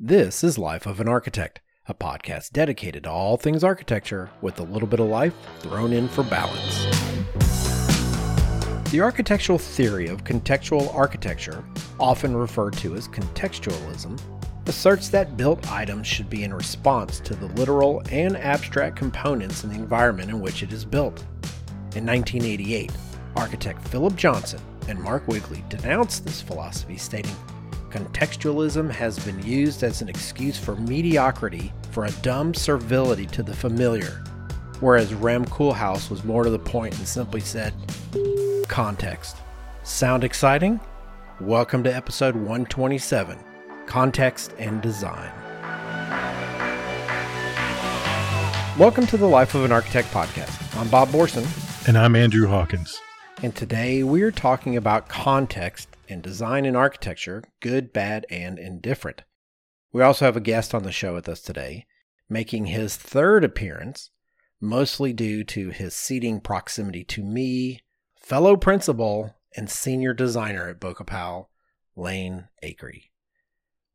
This is Life of an Architect, a podcast dedicated to all things architecture with a little bit of life thrown in for balance. The architectural theory of contextual architecture, often referred to as contextualism, asserts that built items should be in response to the literal and abstract components in the environment in which it is built. In 1988, architect Philip Johnson and Mark Wigley denounced this philosophy, stating, Contextualism has been used as an excuse for mediocrity, for a dumb servility to the familiar, whereas Rem Koolhaas was more to the point and simply said, Context. Sound exciting? Welcome to episode 127 Context and Design. Welcome to the Life of an Architect podcast. I'm Bob Borson. And I'm Andrew Hawkins. And today we're talking about context in design and architecture, good, bad, and indifferent. We also have a guest on the show with us today, making his third appearance, mostly due to his seating proximity to me, fellow principal and senior designer at BOKA Powell, Lane Acree.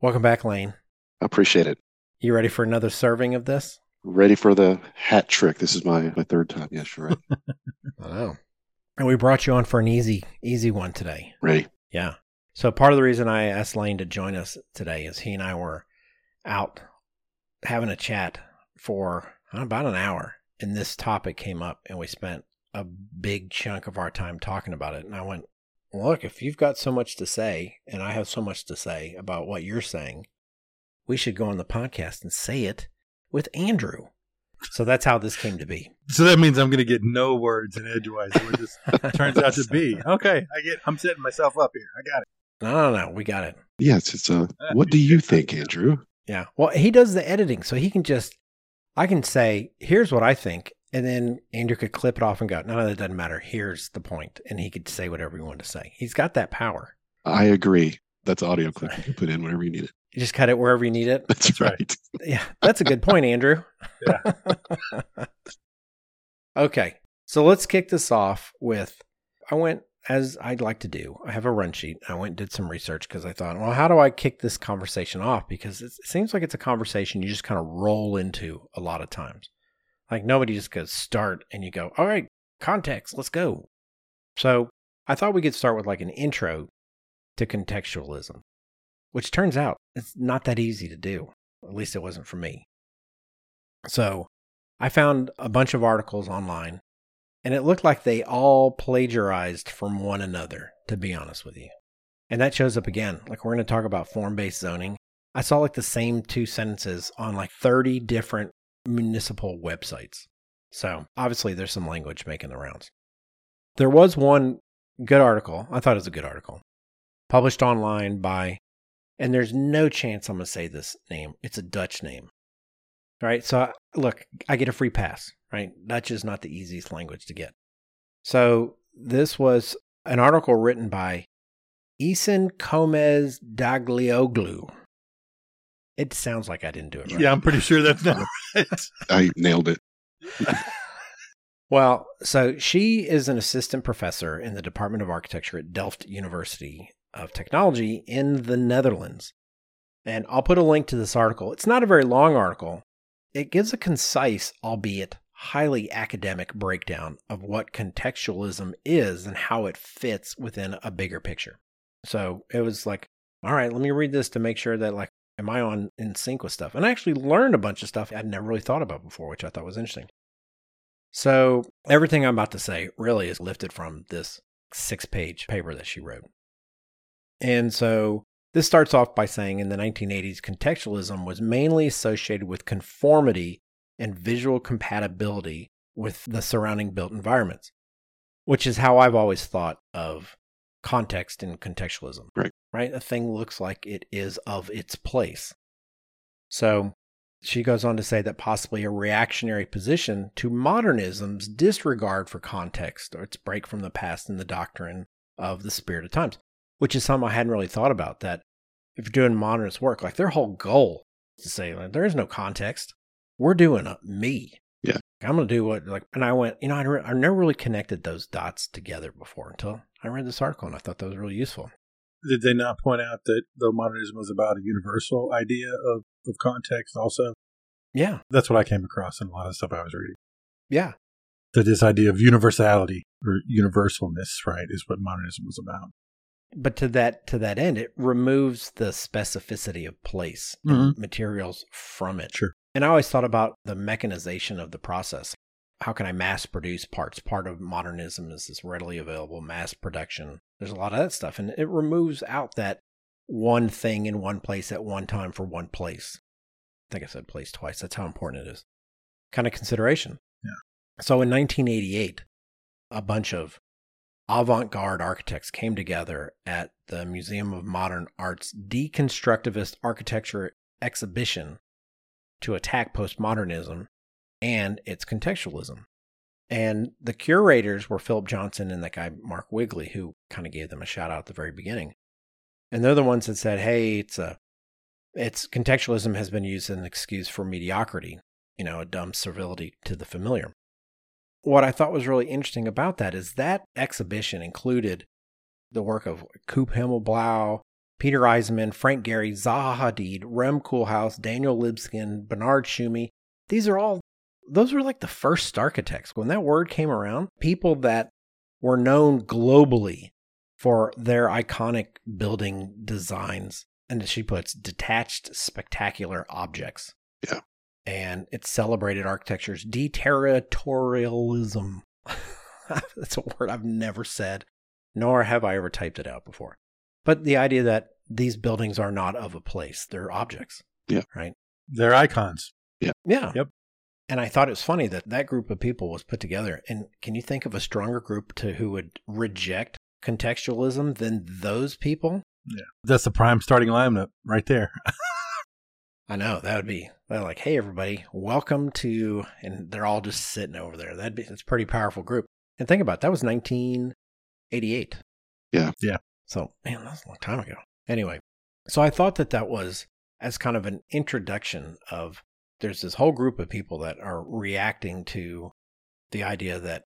Welcome back, Lane. I appreciate it. You ready for another serving of this? Ready for the hat trick. This is my, my third time. Yes, you're right. I know. And we brought you on for an easy, easy one today. Ready. Yeah. So part of the reason I asked Lane to join us today is he and I were out having a chat for uh, about an hour, and this topic came up, and we spent a big chunk of our time talking about it. And I went, Look, if you've got so much to say, and I have so much to say about what you're saying, we should go on the podcast and say it with Andrew. So that's how this came to be. So that means I'm going to get no words in edgewise. What this turns out to be. Okay, I get. I'm setting myself up here. I got it. No, no, no, we got it. Yes, it's uh, a. What do you think, Andrew? Yeah. Well, he does the editing, so he can just. I can say, "Here's what I think," and then Andrew could clip it off and go, "No, "No, that doesn't matter. Here's the point," and he could say whatever he wanted to say. He's got that power. I agree. That's audio clip you can put in whenever you need it. You just cut it wherever you need it. That's, That's right. right. Yeah, that's a good point, Andrew. Yeah. okay, so let's kick this off with I went as I'd like to do. I have a run sheet. I went and did some research because I thought, well, how do I kick this conversation off? Because it seems like it's a conversation you just kind of roll into a lot of times. Like nobody just goes start and you go, all right, context, let's go. So I thought we could start with like an intro to contextualism, which turns out it's not that easy to do. At least it wasn't for me. So I found a bunch of articles online, and it looked like they all plagiarized from one another, to be honest with you. And that shows up again. Like we're going to talk about form based zoning. I saw like the same two sentences on like 30 different municipal websites. So obviously there's some language making the rounds. There was one good article. I thought it was a good article published online by, and there's no chance I'm going to say this name. It's a Dutch name. Right. So look, I get a free pass, right? Dutch is not the easiest language to get. So this was an article written by Isan Gomez Daglioglu. It sounds like I didn't do it right. Yeah, I'm pretty sure that's not right. I nailed it. Well, so she is an assistant professor in the Department of Architecture at Delft University of Technology in the Netherlands. And I'll put a link to this article. It's not a very long article. It gives a concise, albeit highly academic breakdown of what contextualism is and how it fits within a bigger picture. So it was like, all right, let me read this to make sure that like am I on in sync with stuff? And I actually learned a bunch of stuff I'd never really thought about before, which I thought was interesting. So everything I'm about to say really is lifted from this six page paper that she wrote. And so this starts off by saying in the 1980s, contextualism was mainly associated with conformity and visual compatibility with the surrounding built environments, which is how I've always thought of context and contextualism. Right. Right? A thing looks like it is of its place. So she goes on to say that possibly a reactionary position to modernism's disregard for context or its break from the past and the doctrine of the spirit of times, which is something I hadn't really thought about. That if you're doing modernist work, like their whole goal is to say, like, there is no context. We're doing a me. Yeah. I'm going to do what, like, and I went, you know, I, re- I never really connected those dots together before until I read this article and I thought that was really useful. Did they not point out that though modernism was about a universal idea of, of context also? Yeah. That's what I came across in a lot of stuff I was reading. Yeah. That this idea of universality or universalness, right, is what modernism was about. But to that to that end, it removes the specificity of place Mhm. and materials from it. Sure. And I always thought about the mechanization of the process. How can I mass produce parts? Part of modernism is this readily available mass production. There's a lot of that stuff, and it removes out that one thing in one place at one time for one place. I think I said place twice. That's how important it is. Kind of consideration. Yeah. So in 1988, a bunch of avant garde architects came together at the Museum of Modern Art's Deconstructivist Architecture exhibition to attack postmodernism and its contextualism. And the curators were Philip Johnson and that guy Mark Wigley, who kind of gave them a shout out at the very beginning. And they're the ones that said, "Hey, it's a, it's contextualism has been used as an excuse for mediocrity, you know, a dumb servility to the familiar." What I thought was really interesting about that is that exhibition included the work of Coop Himmelblau, Peter Eisenman, Frank Gehry, Zaha Hadid, Rem Koolhaas, Daniel Libeskind, Bernard Tschumi. These are all, those were like the first architects. When that word came around, people that were known globally for their iconic building designs, and she puts, detached, spectacular objects. Yeah. And it celebrated architecture's deterritorialism. That's a word I've never said, nor have I ever typed it out before. But the idea that these buildings are not of a place, they're objects. Yeah. Right. They're icons. Yeah. Yeah. Yep. And I thought it was funny that that group of people was put together. And can you think of a stronger group to who would reject contextualism than those people? Yeah. That's the prime starting lineup right there. I know that would be they're like, hey everybody, welcome to, and they're all just sitting over there. That'd be it's a pretty powerful group. And think about it, that was 1988. Yeah. Yeah. So man, that's a long time ago. Anyway, so I thought that that was as kind of an introduction of there's this whole group of people that are reacting to the idea that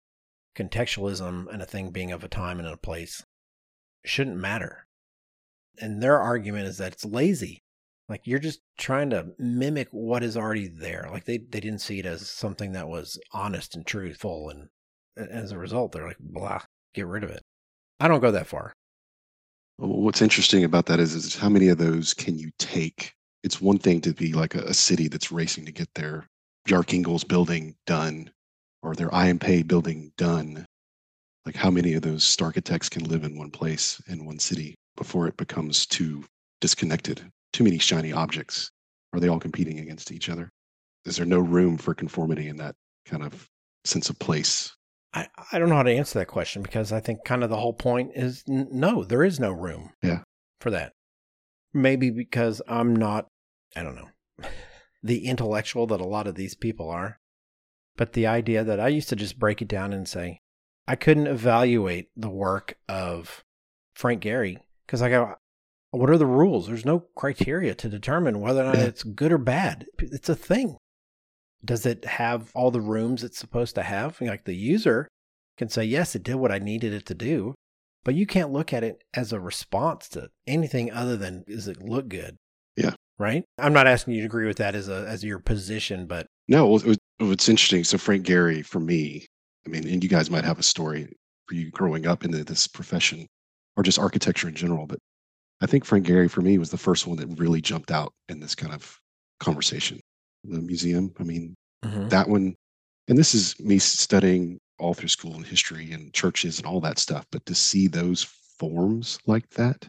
contextualism and a thing being of a time and a place shouldn't matter. And their argument is that it's lazy. Like you're just trying to mimic what is already there. Like they, they didn't see it as something that was honest and truthful. And as a result, they're like, blah, get rid of it. I don't go that far. What's interesting about that is, is how many of those can you take? It's one thing to be like a, a city that's racing to get their Bjarke Ingels building done or their I.M. Pei building done. Like how many of those architects can live in one place in one city before it becomes too disconnected? Too many shiny objects. Are they all competing against each other? Is there no room for conformity in that kind of sense of place? I, I don't know how to answer that question because I think kind of the whole point is n- no, there is no room Yeah. for that. Maybe because I'm not, I don't know, the intellectual that a lot of these people are. But the idea that I used to just break it down and say, I couldn't evaluate the work of Frank Gehry because I go, what are the rules? There's no criteria to determine whether or not it's good or bad. It's a thing. Does it have all the rooms it's supposed to have? Like the user can say, yes, it did what I needed it to do, but you can't look at it as a response to anything other than does it look good? Yeah. Right? I'm not asking you to agree with that as a as your position, but No, it was, it's interesting. So Frank Gehry, for me, I mean, and you guys might have a story for you growing up into this profession or just architecture in general, but I think Frank Gehry for me was the first one that really jumped out in this kind of conversation. The museum, I mean, mm-hmm. that one, and this is me studying all through school and history and churches and all that stuff, but to see those forms like that,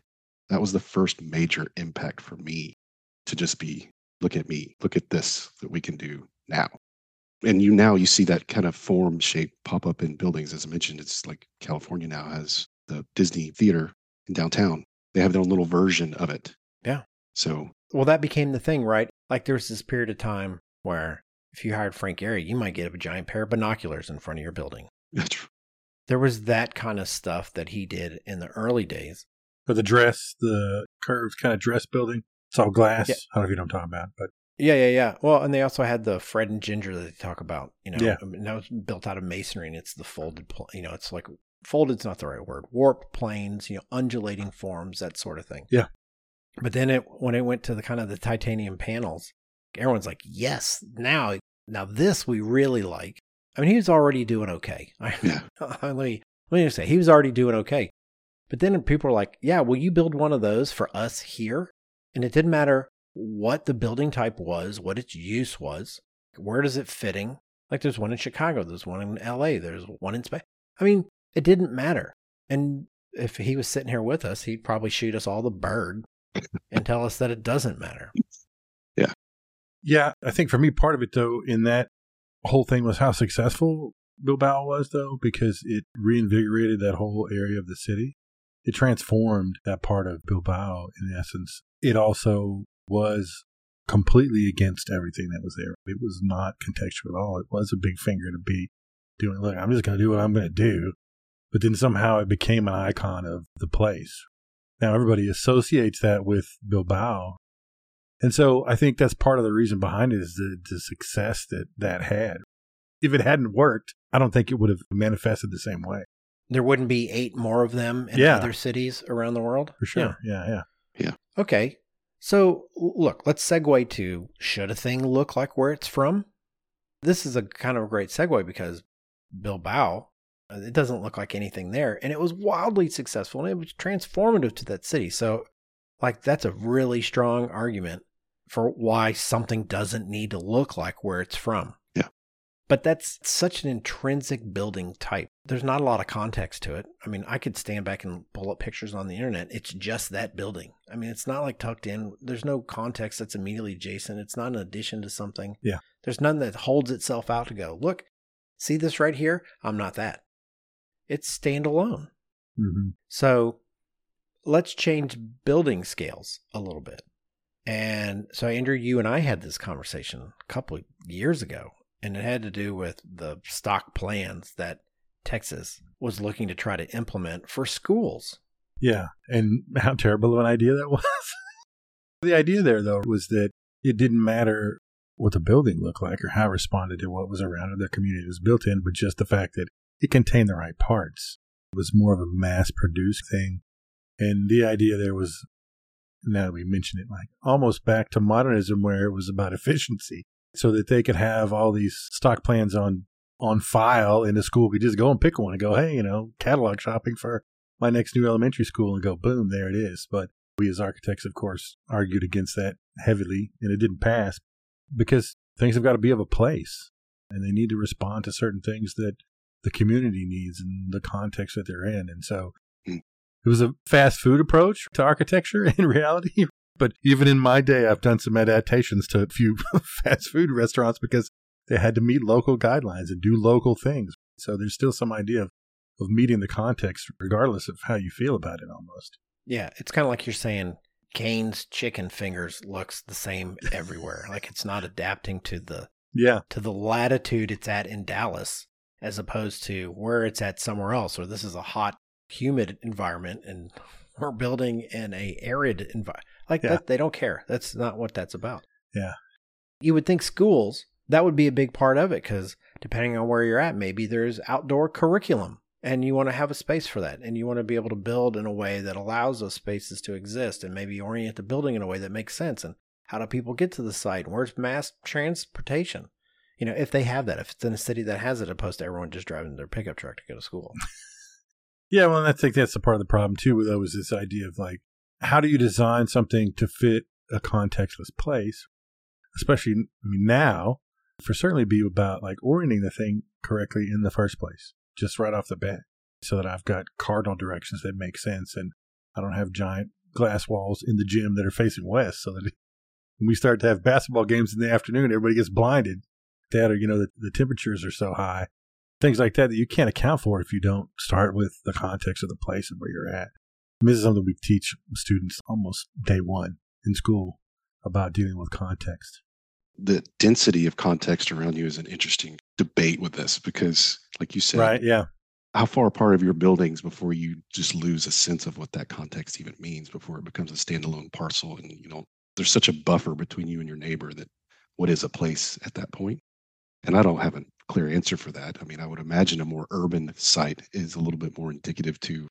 that was the first major impact for me to just be look at me, look at this that we can do now. And you now you see that kind of form shape pop up in buildings. As I mentioned, it's like California now has the Disney Theater in downtown. They have their own little version of it. Yeah. So well, that became the thing, right? Like there was this period of time where if you hired Frank Gehry, you might get a giant pair of binoculars in front of your building. that's There was that kind of stuff that he did in the early days. Or the dress, the curved kind of dress building. It's all glass. Yeah. I don't know if you know what I'm talking about, but Yeah, yeah, yeah. Well, and they also had the Fred and Ginger that they talk about. You know, Yeah. Um, I mean, that was built out of masonry, and it's the folded. Pl- you know, it's like folded's not the right word. Warped planes, you know, undulating forms, that sort of thing. Yeah. But then it when it went to the kind of the titanium panels, everyone's like, yes, now now this we really like. I mean, he was already doing okay. Yeah. let me let me just say he was already doing okay. But then people are like, yeah, will you build one of those for us here? And it didn't matter what the building type was, what its use was, where does it fitting. Like there's one in Chicago, there's one in LA, there's one in Spain. I mean, it didn't matter. And if he was sitting here with us, he'd probably shoot us all the bird and tell us that it doesn't matter. Yeah, Yeah. I think for me, part of it though, in that whole thing was how successful Bilbao was, though, because it reinvigorated that whole area of the city. It transformed that part of Bilbao in essence. It also was completely against everything that was there. It was not contextual at all. It was a big finger to be doing, look, I'm just going to do what I'm going to do. But then somehow it became an icon of the place. Now everybody associates that with Bilbao. And so I think that's part of the reason behind it is the, the success that that had. If it hadn't worked, I don't think it would have manifested the same way. There wouldn't be eight more of them in Yeah. other cities around the world? For sure. Yeah, yeah. Yeah. Okay. So, look, let's segue to should a thing look like where it's from? This is a kind of a great segue because Bilbao, Uh, it doesn't look like anything there. And it was wildly successful and it was transformative to that city. So, like, that's a really strong argument for why something doesn't need to look like where it's from. Yeah. But that's such an intrinsic building type. There's not a lot of context to it. I mean, I could stand back and pull up pictures on the internet. It's just that building. I mean, it's not like tucked in. There's no context that's immediately adjacent. It's not an addition to something. Yeah. There's none that holds itself out to go, look, see this right here? I'm not that. It's standalone. hmm So let's change building scales a little bit. And so, Andrew, you and I had this conversation a couple of years ago, and it had to do with the stock plans that Texas was looking to try to implement for schools. Yeah. And how terrible of an idea that was. the idea there, though, was that it didn't matter what the building looked like or how it responded to what was around it, the community it was built in, but just the fact that it contained the right parts. It was more of a mass produced thing. And the idea there was, now that we mention it, like almost back to modernism where it was about efficiency so that they could have all these stock plans on on file in the school could just go and pick one and go, hey, you know, catalog shopping for my next new elementary school and go, boom, there it is. But we as architects, of course, argued against that heavily and it didn't pass because things have got to be of a place and they need to respond to certain things that the community needs and the context that they're in. And so Mm. it was a fast food approach to architecture in reality. But even in my day, I've done some adaptations to a few fast food restaurants because they had to meet local guidelines and do local things. So there's still some idea of, of meeting the context, regardless of how you feel about it almost. Yeah, it's kind of like you're saying Cane's chicken fingers looks the same everywhere. like it's not adapting to the Yeah. to the latitude it's at in Dallas as opposed to where it's at somewhere else or this is a hot humid environment and we're building in a arid environment like Yeah. that they don't care that's not what that's about Yeah. you would think schools that would be a big part of it because depending on where you're at maybe there's outdoor curriculum and you want to have a space for that and you want to be able to build in a way that allows those spaces to exist and maybe orient the building in a way that makes sense and how do people get to the site where's mass transportation you know if they have that if it's in a city that has it opposed to everyone just driving their pickup truck to go to school Yeah, well, and I think that's a part of the problem too. Though, is this idea of like, how do you design something to fit a contextless place? Especially, I mean, now, for certainly be about like orienting the thing correctly in the first place, just right off the bat, so that I've got cardinal directions that make sense, and I don't have giant glass walls in the gym that are facing west, so that when we start to have basketball games in the afternoon, everybody gets blinded. That or you know the, the temperatures are so high things like that that you can't account for if you don't start with the context of the place and where you're at. And this is something we teach students almost day one in school about dealing with context. The density of context around you is an interesting debate with this because, like you said, Right? Yeah. how far apart of your buildings before you just lose a sense of what that context even means before it becomes a standalone parcel and you know there's such a buffer between you and your neighbor that what is a place at that point and i don't have a clear answer for that. I mean, I would imagine a more urban site is a little bit more indicative to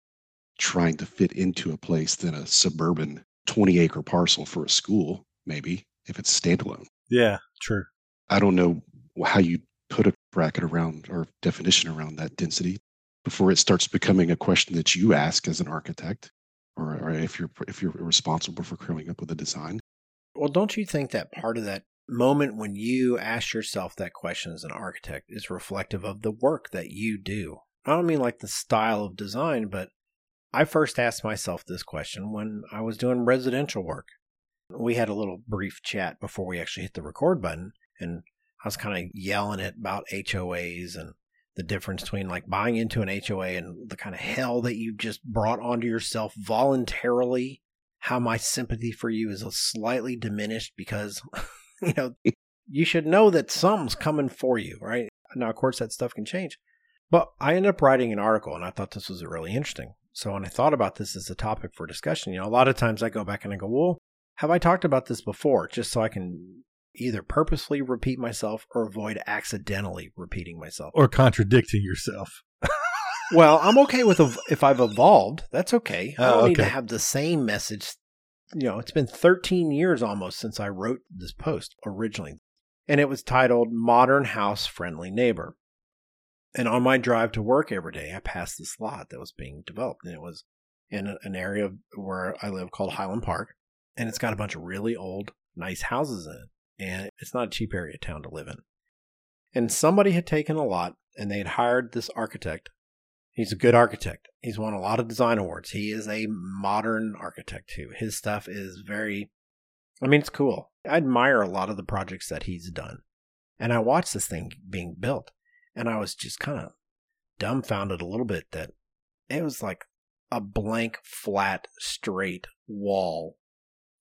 trying to fit into a place than a suburban 20 acre parcel for a school, maybe, if it's standalone. Yeah, true. I don't know how you put a bracket around or definition around that density before it starts becoming a question that you ask as an architect or, or if you're if you're responsible for coming up with a design. Well, don't you think that part of that moment when you ask yourself that question as an architect is reflective of the work that you do? I don't mean like the style of design, but I first asked myself this question when I was doing residential work. We had a little brief chat before we actually hit the record button, and I was kind of yelling it about HOAs and the difference between like buying into an HOA and the kind of hell that you just brought onto yourself voluntarily. How my sympathy for you is slightly diminished because, you know, you should know that something's coming for you, right? Now, of course, that stuff can change. But I ended up writing an article and I thought this was really interesting. So when I thought about this as a topic for discussion, you know, a lot of times I go back and I go, well, have I talked about this before? Just so I can either purposefully repeat myself or avoid accidentally repeating myself. Or contradicting yourself. well, I'm okay with ev- if I've evolved. That's okay. I Oh, don't need to have the same message. You know, it's been 13 years almost since I wrote this post originally, and it was titled Modern House Friendly Neighbor. And on my drive to work every day, I passed this lot that was being developed, and it was in an area where I live called Highland Park, and it's got a bunch of really old, nice houses in it, and it's not a cheap area town to live in. And somebody had taken a lot, and they had hired this architect. He's a good architect. He's won a lot of design awards. He is a modern architect too. His stuff is very, I mean, it's cool. I admire a lot of the projects that he's done. And I watched this thing being built, and I was just kind of dumbfounded a little bit that it was like a blank, flat, straight wall,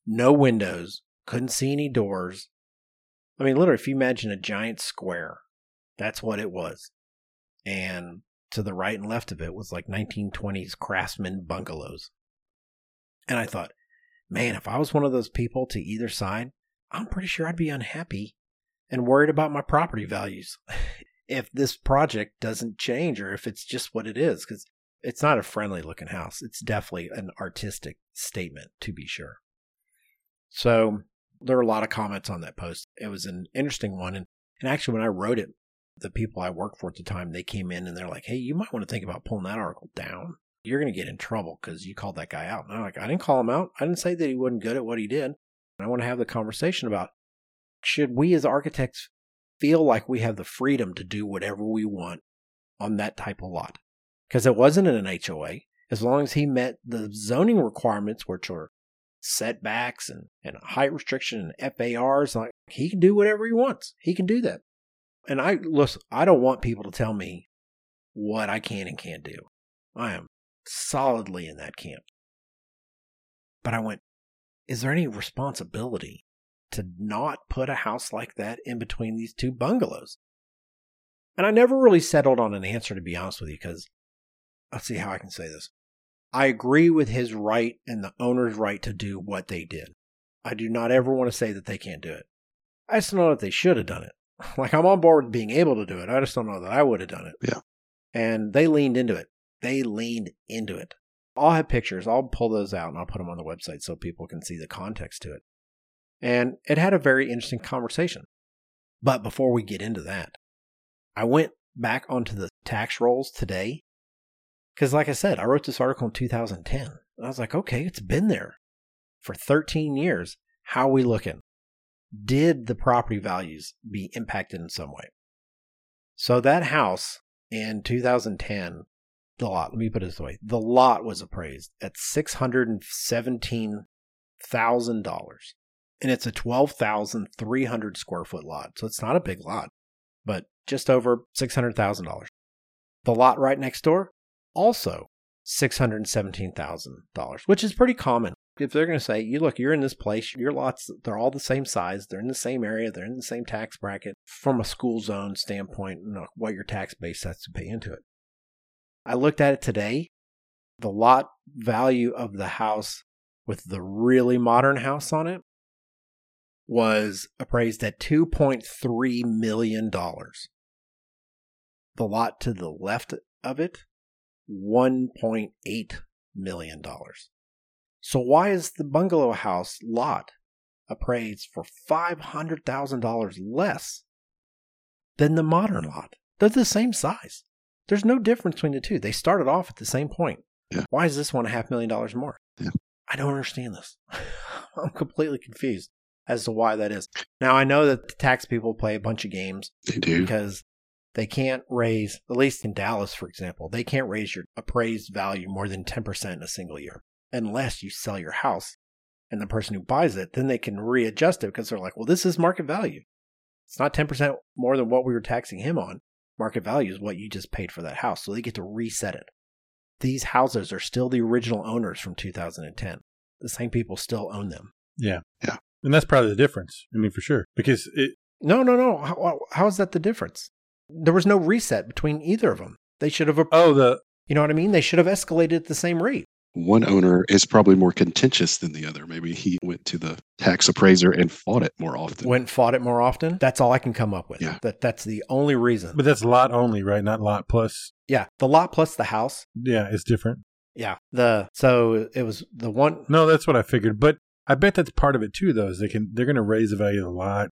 no windows, couldn't see any doors. I mean, literally, if you imagine a giant square, that's what it was. And to the right and left of it was like 1920s craftsman bungalows. And I thought, man, if I was one of those people to either side, I'm pretty sure I'd be unhappy and worried about my property values if this project doesn't change or if it's just what it is. Because it's not a friendly looking house. It's definitely an artistic statement, to be sure. So there were a lot of comments on that post. It was an interesting one. And, and actually, when I wrote it, the people I worked for at the time, they came in and they're like, hey, you might want to think about pulling that article down. You're going to get in trouble because you called that guy out. And I'm like, I didn't call him out. I didn't say that he wasn't good at what he did. And I want to have the conversation about should we as architects feel like we have the freedom to do whatever we want on that type of lot? Because it wasn't in an HOA. As long as he met the zoning requirements, which are setbacks and, and height restriction and FARs, like he can do whatever he wants. He can do that. And I listen, I don't want people to tell me what I can and can't do. I am solidly in that camp. But I went, is there any responsibility to not put a house like that in between these two bungalows? And I never really settled on an answer, to be honest with you, because let's see how I can say this. I agree with his right and the owner's right to do what they did. I do not ever want to say that they can't do it. I just know that they should have done it. Like I'm on board with being able to do it. I just don't know that I would have done it. Yeah. And they leaned into it. They leaned into it. I'll have pictures. I'll pull those out and I'll put them on the website so people can see the context to it. And it had a very interesting conversation. But before we get into that, I went back onto the tax rolls today. Because, like I said, I wrote this article in 2010. I was like, okay, it's been there for 13 years. How are we looking? Did the property values be impacted in some way? So, that house in 2010, the lot, let me put it this way the lot was appraised at $617,000 and it's a 12,300 square foot lot. So it's not a big lot, but just over $600,000. The lot right next door, also $617,000, which is pretty common. If they're going to say, you look, you're in this place, your lots, they're all the same size, they're in the same area, they're in the same tax bracket from a school zone standpoint, you know, what your tax base has to pay into it. I looked at it today. The lot value of the house with the really modern house on it was appraised at $2.3 million. The lot to the left of it, $1.8 million. So why is the bungalow house lot appraised for $500,000 less than the modern lot? They're the same size. There's no difference between the two. They started off at the same point. Yeah. Why is this one a half million dollars more? Yeah. I don't understand this. I'm completely confused as to why that is. Now I know that the tax people play a bunch of games They do. because they can't raise, at least in Dallas, for example, they can't raise your appraised value more than 10% in a single year unless you sell your house. And the person who buys it, then they can readjust it because they're like, well, this is market value. It's not 10% more than what we were taxing him on. Market value is what you just paid for that house. So they get to reset it. These houses are still the original owners from 2010. The same people still own them. Yeah. Yeah. And that's probably the difference. I mean, for sure. Because it, No, no, no. How, how is that the difference? There was no reset between either of them. They should have, oh, the, you know what I mean? They should have escalated at the same rate. One owner is probably more contentious than the other. Maybe he went to the tax appraiser and fought it more often. Went and fought it more often. That's all I can come up with. Yeah. That that's the only reason. but that's lot only, right? Not lot plus. yeah, the lot plus the house. Yeah, it's different. Yeah. The so it was the one. No, that's what I figured. But I bet that's part of it too, though, is they can, they're going to raise the value of the lot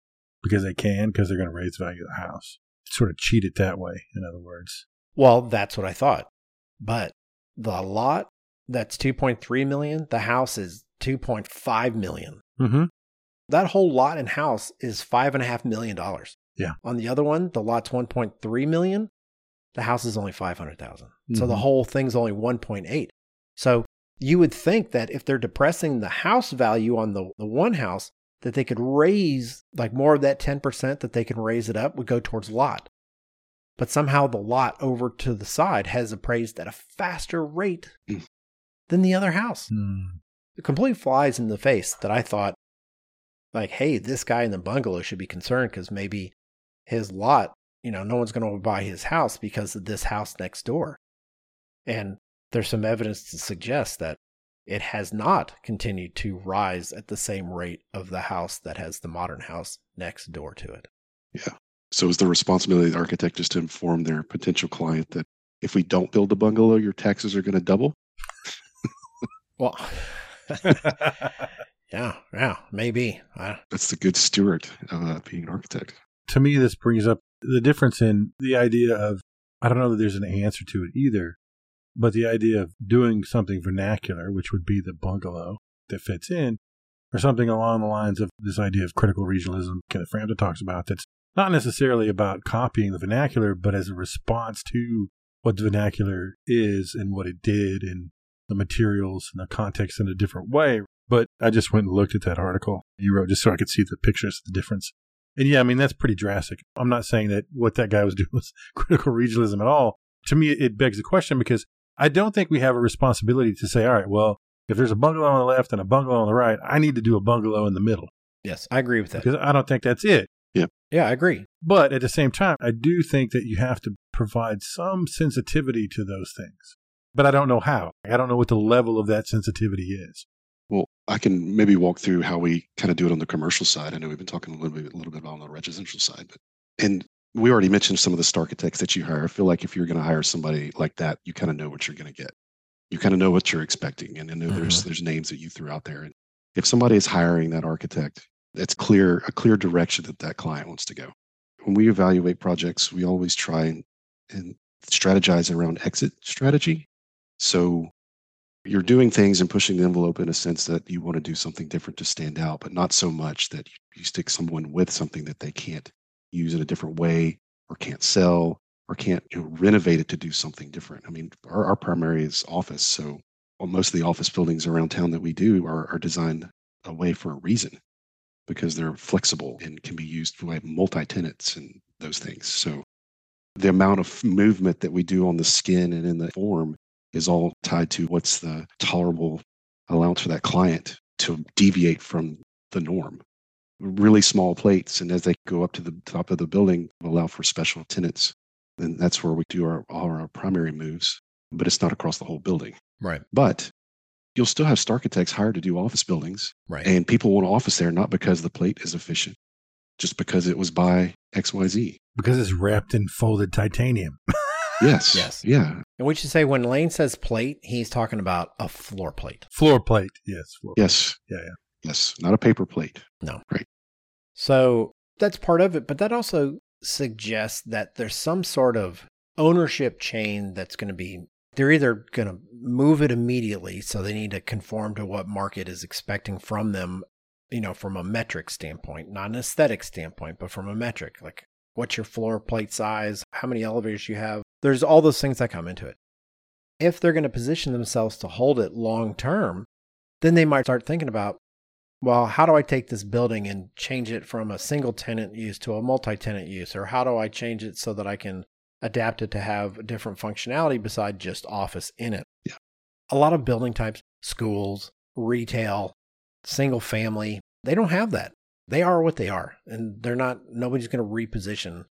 because they can, because they're going to raise the value of the house. Sort of cheat it that way, in other words. Well, that's what I thought. But the lot that's 2.3 million. The house is 2.5 million. Mm-hmm. That whole lot and house is five and a half million dollars. Yeah. On the other one, the lot's 1.3 million. The house is only 500,000. So the Mhm. whole thing's only 1.8. So you would think that if they're depressing the house value on the, the one house, that they could raise like more of that 10% that they can raise it up would go towards lot. But somehow the lot over to the side has appraised at a faster rate Mm. Than the other house Mm. it completely flies in the face that I thought, like, hey, this guy in the bungalow should be concerned because maybe his lot, you know, no one's going to buy his house because of this house next door. And there's some evidence to suggest that it has not continued to rise at the same rate of the house that has the modern house next door to it. Yeah. So is the responsibility of the architect just to inform their potential client that if we don't build a bungalow, your taxes are going to double? Well, yeah, yeah, maybe. I, That's the good steward of uh, being an architect. to me, this brings up the difference in the idea of I don't know that there's an answer to it either, but the idea of doing something vernacular, which would be the bungalow that fits in, or something along the lines of this idea of critical regionalism Kenneth Frampton talks about that's not necessarily about copying the vernacular, but as a response to what the vernacular is and what it did and the materials and the context in a different way. But I just went and looked at that article you wrote just so I could see the pictures of the difference. And yeah, I mean, that's pretty drastic. I'm not saying that what that guy was doing was critical regionalism at all. To me, it begs the question because I don't think we have a responsibility to say, all right, well, if there's a bungalow on the left and a bungalow on the right, I need to do a bungalow in the middle yes, I agree with that. because I don't think that's it. Yeah, I agree. But at the same time, I do think that you have to provide some sensitivity to those things. But I don't know how. I don't know what the level of that sensitivity is. Well, I can maybe walk through how we kind of do it on the commercial side. I know we've been talking a little bit, a little bit about on the residential side, but and we already mentioned some of the star architects that you hire. I feel like if you're going to hire somebody like that, you kind of know what you're going to get. You kind of know what you're expecting, and I know there's mm-hmm. there's names that you threw out there. And if somebody is hiring that architect, it's clear a clear direction that that client wants to go. When we evaluate projects, we always try and, and strategize around exit strategy. So you're doing things and pushing the envelope in a sense that you want to do something different to stand out, but not so much that you stick someone with something that they can't use in a different way or can't sell or can't you know, renovate it to do something different. I mean, our, our primary is office. So well, most of the office buildings around town that we do are, are designed away for a reason because they're flexible and can be used by multi tenants and those things. So the amount of movement that we do on the skin and in the form is all tied to what's the tolerable allowance for that client to deviate from the norm. Really small plates, and as they go up to the top of the building, allow for special tenants. And that's where we do our all our primary moves, but it's not across the whole building. Right. But you'll still have star architects hired to do office buildings, Right. and people want office there not because the plate is efficient, just because it was by XYZ. Because it's wrapped in folded titanium. Yes. Yes. Yeah. And we should say when Lane says plate, he's talking about a floor plate. Floor plate. Yes. Floor Yes. Yeah, yeah. Yes. Not a paper plate. No. Right. So that's part of it, but that also suggests that there's some sort of ownership chain that's going to be they're either going to move it immediately so they need to conform to what market is expecting from them, you know, from a metric standpoint, not an aesthetic standpoint, but from a metric, like what's your floor plate size, how many elevators you have. There's all those things that come into it. If they're going to position themselves to hold it long term, then they might start thinking about well, how do I take this building and change it from a single tenant use to a multi tenant use? Or how do I change it so that I can adapt it to have different functionality beside just office in it? Yeah. A lot of building types, schools, retail, single family, they don't have that. They are what they are. And they're not, nobody's going to reposition.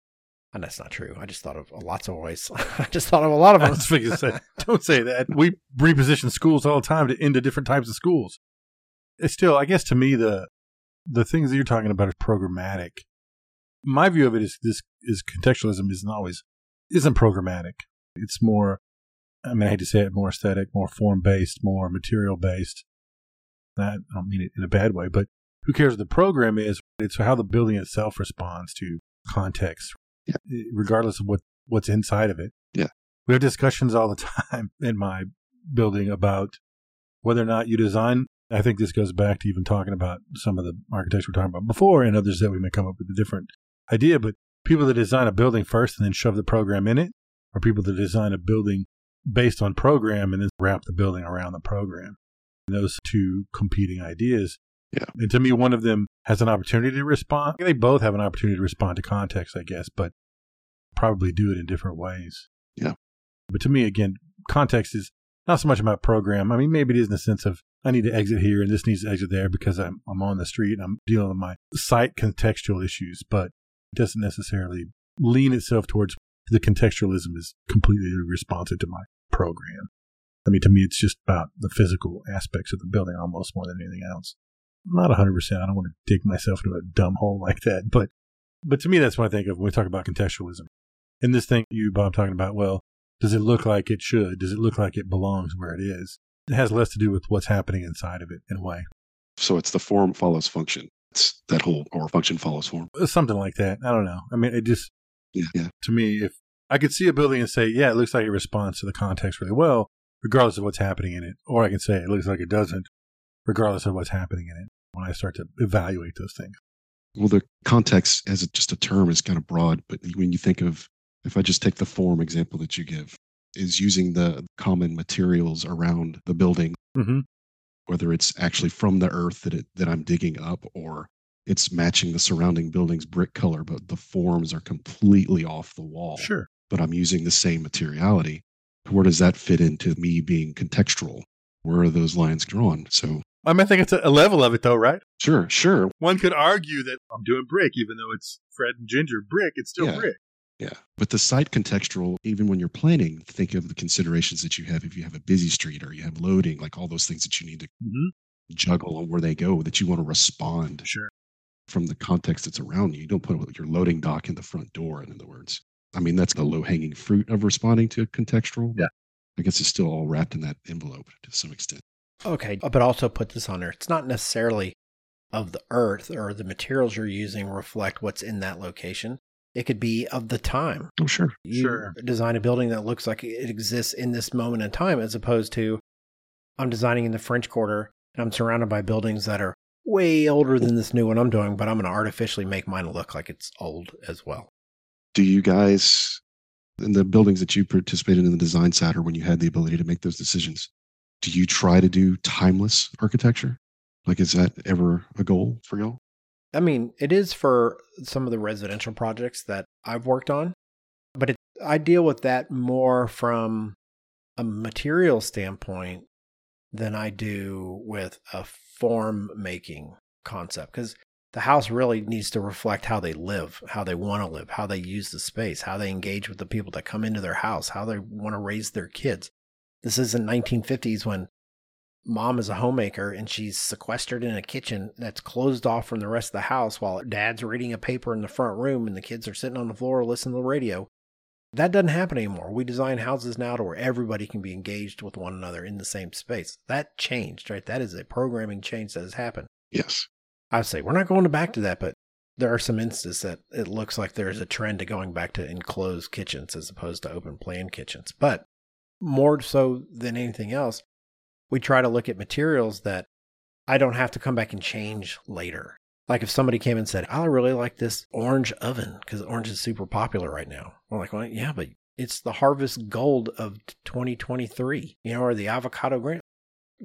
And that's not true. I just thought of lots of ways. I just thought of a lot of them. say, don't say that. We reposition schools all the time to into different types of schools. It's still, I guess, to me, the the things that you're talking about are programmatic. My view of it is this is contextualism isn't always isn't programmatic. It's more, I mean, I hate to say it, more aesthetic, more form based, more material based. That I don't mean it in a bad way, but who cares what the program is? It's how the building itself responds to context, Yeah. Eh, regardless of what what's inside of it. Yeah. we have discussions all the time in my building about whether or not you design. I think this goes back to even talking about some of the architects we're talking about before, and others that we may come up with a different idea. But people that design a building first and then shove the program in it, or people that design a building based on program and then wrap the building around the program. Those two competing ideas. Yeah. And to me, one of them has an opportunity to respond. They both have an opportunity to respond to context, I guess, but probably do it in different ways. Yeah. But to me, again, context is not so much about program. I mean, maybe it is in the sense of I need to exit here and this needs to exit there because I'm, I'm on the street and I'm dealing with my site contextual issues, but it doesn't necessarily lean itself towards the contextualism is completely responsive to my program. I mean, to me, it's just about the physical aspects of the building almost more than anything else. Not 100%. I don't want to dig myself into a dumb hole like that, but, but to me, that's what I think of when we talk about contextualism. And this thing you, Bob, talking about, well, does it look like it should? Does it look like it belongs where it is? It has less to do with what's happening inside of it in a way. So it's the form follows function. It's that whole or function follows form. Uh, something like that. I don't know. I mean, it just, Yeah. Yeah. to me, if I could see a building and say, yeah, it looks like it responds to the context really well, regardless of what's happening in it. Or I can say it looks like it doesn't, regardless of what's happening in it when I start to evaluate those things. Well, the context as a, just a term is kind of broad, but when you think of, if I just take the form example that you give, is using the common materials around the building, Mm-hmm. whether it's actually from the earth that it, that I'm digging up, or it's matching the surrounding building's brick color, but the forms are completely off the wall. Sure. But I'm using the same materiality. Where does that fit into me being contextual? Where are those lines drawn? So I mean, I think it's a, level of it, though, right? sure, sure, One could argue that I'm doing brick, even though it's Fred and Ginger brick, it's still Yeah. brick. Yeah. But the site contextual, even when you're planning, think of the considerations that you have if you have a busy street or you have loading, like all those things that you need to Mm-hmm. juggle on where they go, that you want to respond Sure. from the context that's around you. You don't put your loading dock in the front door, in other words. I mean, that's the low hanging fruit of responding to a contextual. Yeah. I guess it's still all wrapped in that envelope to some extent. Okay, but also put this on there. It's not necessarily of the earth or the materials you're using reflect what's in that location. It could be of the time. Oh, sure. You Sure. design a building that looks like it exists in this moment in time, as opposed to I'm designing in the French Quarter and I'm surrounded by buildings that are way older than this new one I'm doing, but I'm going to artificially make mine look like it's old as well. Do you guys, in the buildings that you participated in the design side or when you had the ability to make those decisions, do you try to do timeless architecture? Like, is that ever a goal for y'all? I mean, it is for some of the residential projects that I've worked on, but it, I deal with that more from a material standpoint than I do with a form making concept because the house really needs to reflect how they live, how they want to live, how they use the space, how they engage with the people that come into their house, how they want to raise their kids. This isn't 1950s when mom is a homemaker and she's sequestered in a kitchen that's closed off from the rest of the house while dad's reading a paper in the front room and the kids are sitting on the floor listening to the radio. That doesn't happen anymore. We design houses now to where everybody can be engaged with one another in the same space. That changed, right? That is a programming change that has happened. Yes. I would say we're not going back to that, but there are some instances that it looks like there's a trend to going back to enclosed kitchens as opposed to open plan kitchens. But more so than anything else, we try to look at materials that I don't have to come back and change later. Like if somebody came and said, I really like this orange oven because orange is super popular right now. We're like, well, yeah, but it's the harvest gold of 2023, you know, or the avocado green.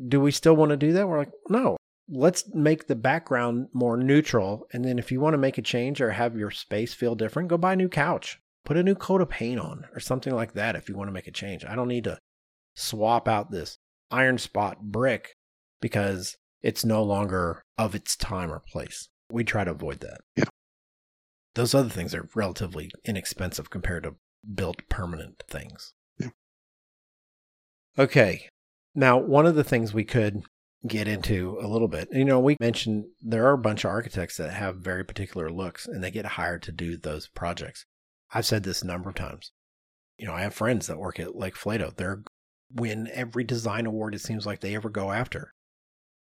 Do we still want to do that? We're like, no, let's make the background more neutral. And then if you want to make a change or have your space feel different, go buy a new couch, put a new coat of paint on or something like that if you want to make a change. I don't need to swap out this iron spot brick because it's no longer of its time or place. We try to avoid that. Yeah. Those other things are relatively inexpensive compared to built permanent things. Yeah. Okay. Now, one of the things we could get into a little bit, you know, we mentioned there are a bunch of architects that have very particular looks and they get hired to do those projects. I've said this a number of times. You know, I have friends that work at Lake Flato. They're win every design award it seems like they ever go after.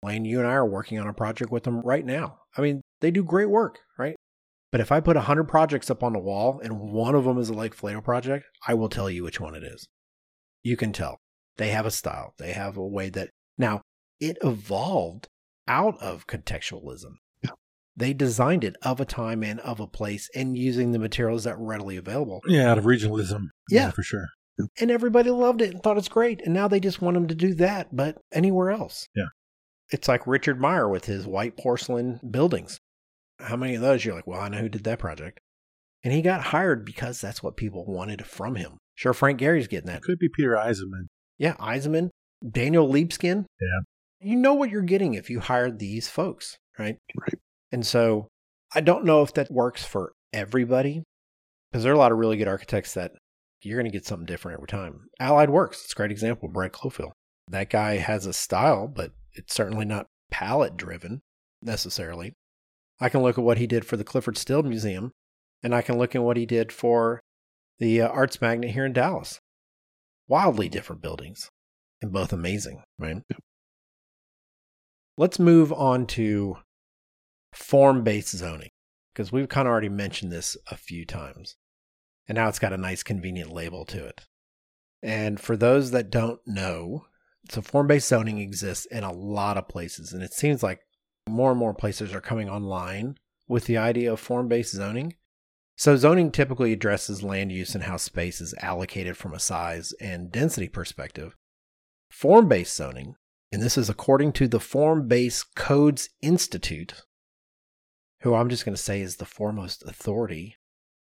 Lane, you and I are working on a project with them right now. I mean, they do great work, right? But if I put 100 projects up on the wall and one of them is a Lake Flato project, I will tell you which one it is. You can tell. They have a style, they have a way that. Now, it evolved out of contextualism. Yeah. They designed it of a time and of a place and using the materials that were readily available. Yeah, out of regionalism. Yeah. for sure. and everybody loved it and thought it's great. And now they just want them to do that, but anywhere else. Yeah. It's like Richard Meier with his white porcelain buildings. How many of those you're like, well, I know who did that project. And he got hired because that's what people wanted from him. Sure, Frank Gehry's getting that. Could be Peter Eisenman. Yeah, Eisenman, Daniel Libeskind. Yeah. You know what you're getting if you hire these folks, right? Right. And so I don't know if that works for everybody because there are a lot of really good architects that you're going to get something different every time. Allied Works, it's a great example. Brad Cloepfil. That guy has a style, but it's certainly not palette driven necessarily. I can look at what he did for the Clyfford Still Museum, and I can look at what he did for the uh, Arts Magnet here in Dallas. Wildly different buildings, and both amazing, right? Let's move on to form based zoning, because we've kind of already mentioned this a few times. And now it's got a nice, convenient label to it. And for those that don't know, so form based zoning exists in a lot of places. And it seems like more and more places are coming online with the idea of form based zoning. So, zoning typically addresses land use and how space is allocated from a size and density perspective. Form based zoning, and this is according to the Form Based Codes Institute, who I'm just going to say is the foremost authority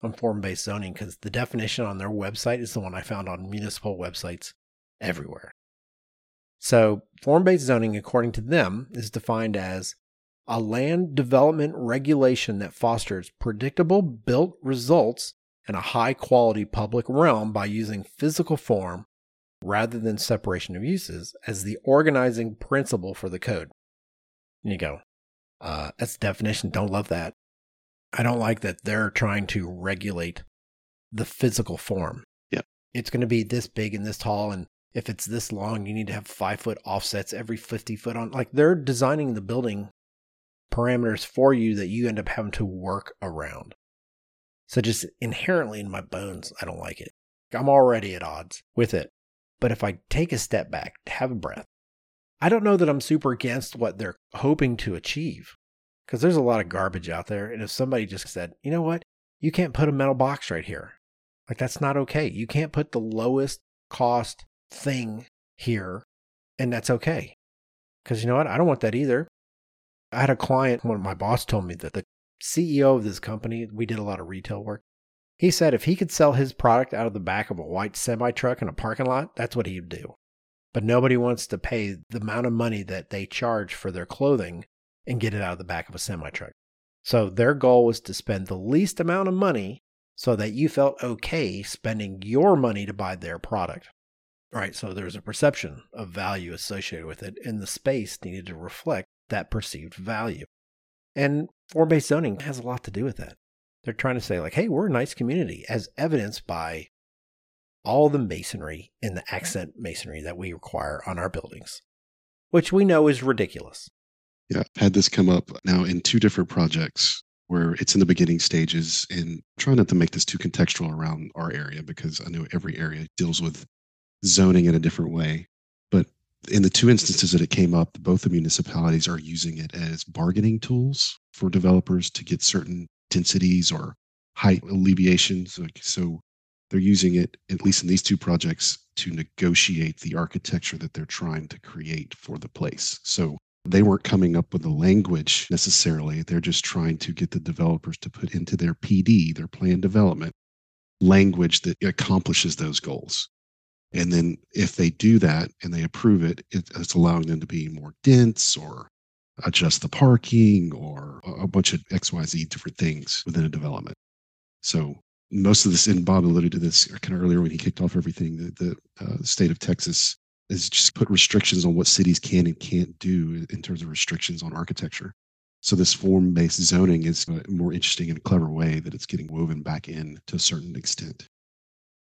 on form based zoning because the definition on their website is the one I found on municipal websites everywhere. So, form based zoning, according to them, is defined as a land development regulation that fosters predictable built results in a high quality public realm by using physical form rather than separation of uses as the organizing principle for the code. And you go, uh, that's the definition. Don't love that. I don't like that they're trying to regulate the physical form. Yep. It's going to be this big and this tall. And if it's this long, you need to have five foot offsets every 50 foot on. Like they're designing the building parameters for you that you end up having to work around. So just inherently in my bones, I don't like it. I'm already at odds with it. But if I take a step back, have a breath, I don't know that I'm super against what they're hoping to achieve because there's a lot of garbage out there. And if somebody just said, you know what, you can't put a metal box right here, like that's not okay. You can't put the lowest cost thing here, and that's okay. Because you know what, I don't want that either. I had a client when my boss told me that the CEO of this company, we did a lot of retail work. He said if he could sell his product out of the back of a white semi truck in a parking lot, that's what he'd do. But nobody wants to pay the amount of money that they charge for their clothing and get it out of the back of a semi truck. So their goal was to spend the least amount of money so that you felt okay spending your money to buy their product. Right. So there's a perception of value associated with it, and the space needed to reflect that perceived value. And form based zoning has a lot to do with that. They're trying to say, like, hey, we're a nice community, as evidenced by all the masonry and the accent masonry that we require on our buildings, which we know is ridiculous. Yeah, I've had this come up now in two different projects where it's in the beginning stages and try not to make this too contextual around our area because I know every area deals with zoning in a different way. But in the two instances that it came up, both the municipalities are using it as bargaining tools for developers to get certain densities or height alleviations. So they're using it, at least in these two projects, to negotiate the architecture that they're trying to create for the place. So they weren't coming up with the language necessarily. They're just trying to get the developers to put into their PD, their plan development, language that accomplishes those goals. And then if they do that and they approve it, it's allowing them to be more dense or adjust the parking or a bunch of XYZ different things within a development. So most of this, and Bob alluded to this kind of earlier when he kicked off everything, the, the uh, state of Texas is just put restrictions on what cities can and can't do in terms of restrictions on architecture. So this form-based zoning is a more interesting and clever way that it's getting woven back in to a certain extent.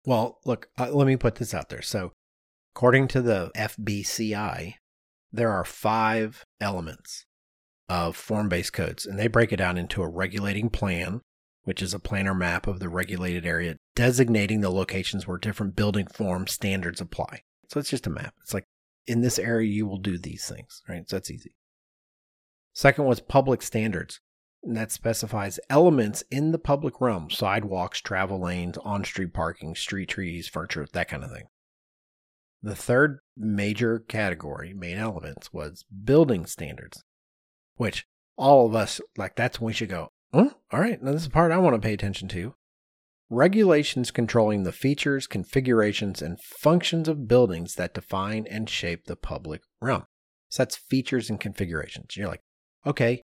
Well, look, uh, let me put this out there. So, according to the FBCI, there are five elements of form based codes, and they break it down into a regulating plan, which is a planar map of the regulated area designating the locations where different building form standards apply. So, it's just a map. It's like in this area, you will do these things, right? So, that's easy. Second was public standards, and that specifies elements in the public realm sidewalks, travel lanes, on street parking, street trees, furniture, that kind of thing. The third major category, main elements, was building standards, which all of us, like, that's when we should go, oh, all right, now this is the part I want to pay attention to. Regulations controlling the features, configurations, and functions of buildings that define and shape the public realm. So that's features and configurations. You're like, okay,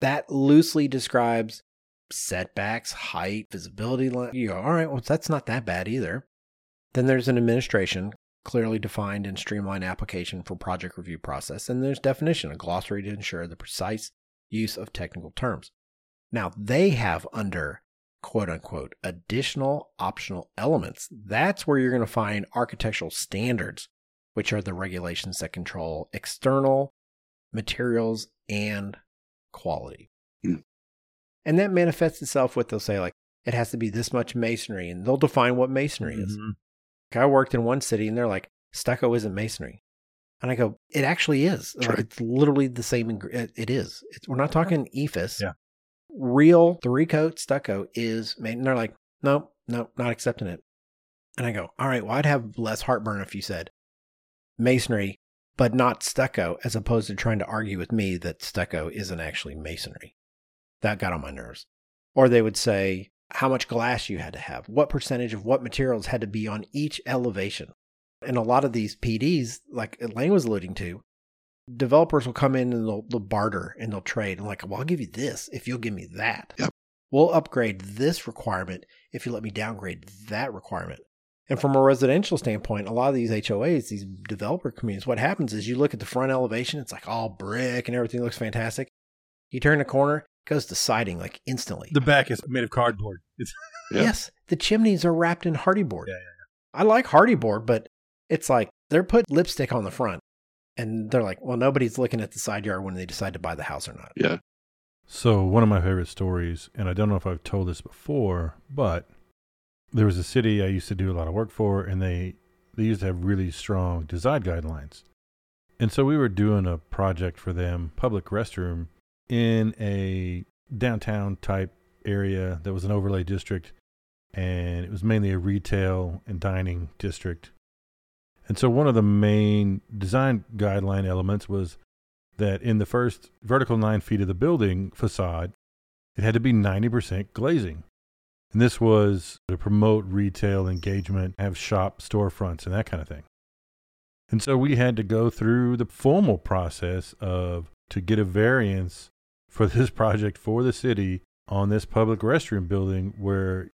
that loosely describes setbacks, height, visibility. You go, all right, well, that's not that bad either. Then there's an administration, clearly defined and streamlined application for project review process. And there's definition, a glossary to ensure the precise use of technical terms. Now, they have under quote unquote additional optional elements. That's where you're going to find architectural standards, which are the regulations that control external materials and quality. Mm. And that manifests itself with they'll say, like, it has to be this much masonry, and they'll define what masonry mm-hmm. is. Like I worked in one city and they're like, stucco isn't masonry. And I go, it actually is. Like, it's literally the same. Ing- it is. It's, we're not talking EIFS. Yeah. Real three coat stucco is made. And they're like, no, no, not accepting it. And I go, all right, well, I'd have less heartburn if you said masonry but not stucco, as opposed to trying to argue with me that stucco isn't actually masonry. That got on my nerves. Or they would say how much glass you had to have, what percentage of what materials had to be on each elevation. And a lot of these PDs, like Elaine was alluding to, developers will come in and they'll, they'll barter and they'll trade. And like, well, I'll give you this if you'll give me that. Yep. We'll upgrade this requirement if you let me downgrade that requirement. And from a residential standpoint, a lot of these HOAs, these developer communities, what happens is you look at the front elevation, it's like all brick and everything looks fantastic. You turn the corner, goes to siding like instantly. The back is made of cardboard. Yeah. Yes, the chimneys are wrapped in Hardie board. Yeah, yeah, yeah. I like Hardie board, but it's like they're put lipstick on the front. And they're like, well, nobody's looking at the side yard when they decide to buy the house or not. Yeah. So, one of my favorite stories, and I don't know if I've told this before, but there was a city I used to do a lot of work for, and they they used to have really strong design guidelines. And so we were doing a project for them, public restroom, in a downtown type area that was an overlay district, and it was mainly a retail and dining district. And so one of the main design guideline elements was that in the first vertical nine feet of the building facade, it had to be 90% glazing. And this was to promote retail engagement, have shop storefronts, and that kind of thing. And so we had to go through the formal process of to get a variance for this project for the city on this public restroom building where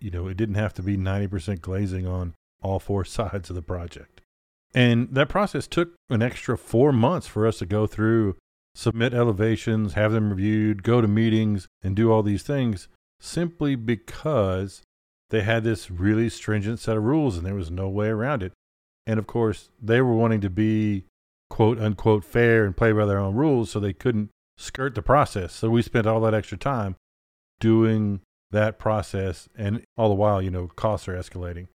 you know it didn't have to be 90% glazing on all four sides of the project. And that process took an extra four months for us to go through, submit elevations, have them reviewed, go to meetings, and do all these things simply because they had this really stringent set of rules and there was no way around it. And of course, they were wanting to be quote unquote fair and play by their own rules, so they couldn't skirt the process. So we spent all that extra time doing that process, and all the while, you know, costs are escalating.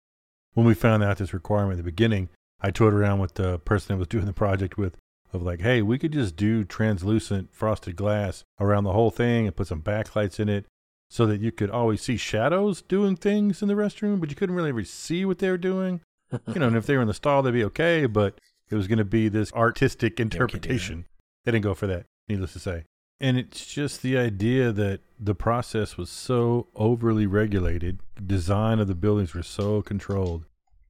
When we found out this requirement at the beginning, I toyed around with the person that was doing the project with, of like, hey, we could just do translucent frosted glass around the whole thing and put some backlights in it so that you could always see shadows doing things in the restroom, but you couldn't really ever see what they were doing. you know, and if they were in the stall, they'd be okay, but it was going to be this artistic interpretation. They didn't go for that, needless to say. And it's just the idea that the process was so overly regulated, design of the buildings were so controlled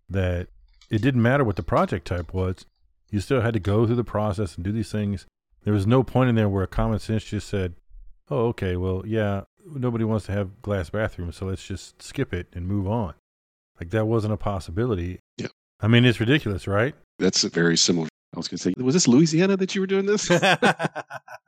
that it didn't matter what the project type was. You still had to go through the process and do these things. There was no point in there where common sense just said, oh, okay, well, yeah, nobody wants to have glass bathrooms, so let's just skip it and move on. Like that wasn't a possibility. Yeah. I mean, it's ridiculous, right? That's very similar. I was going to say, was this Louisiana that you were doing this?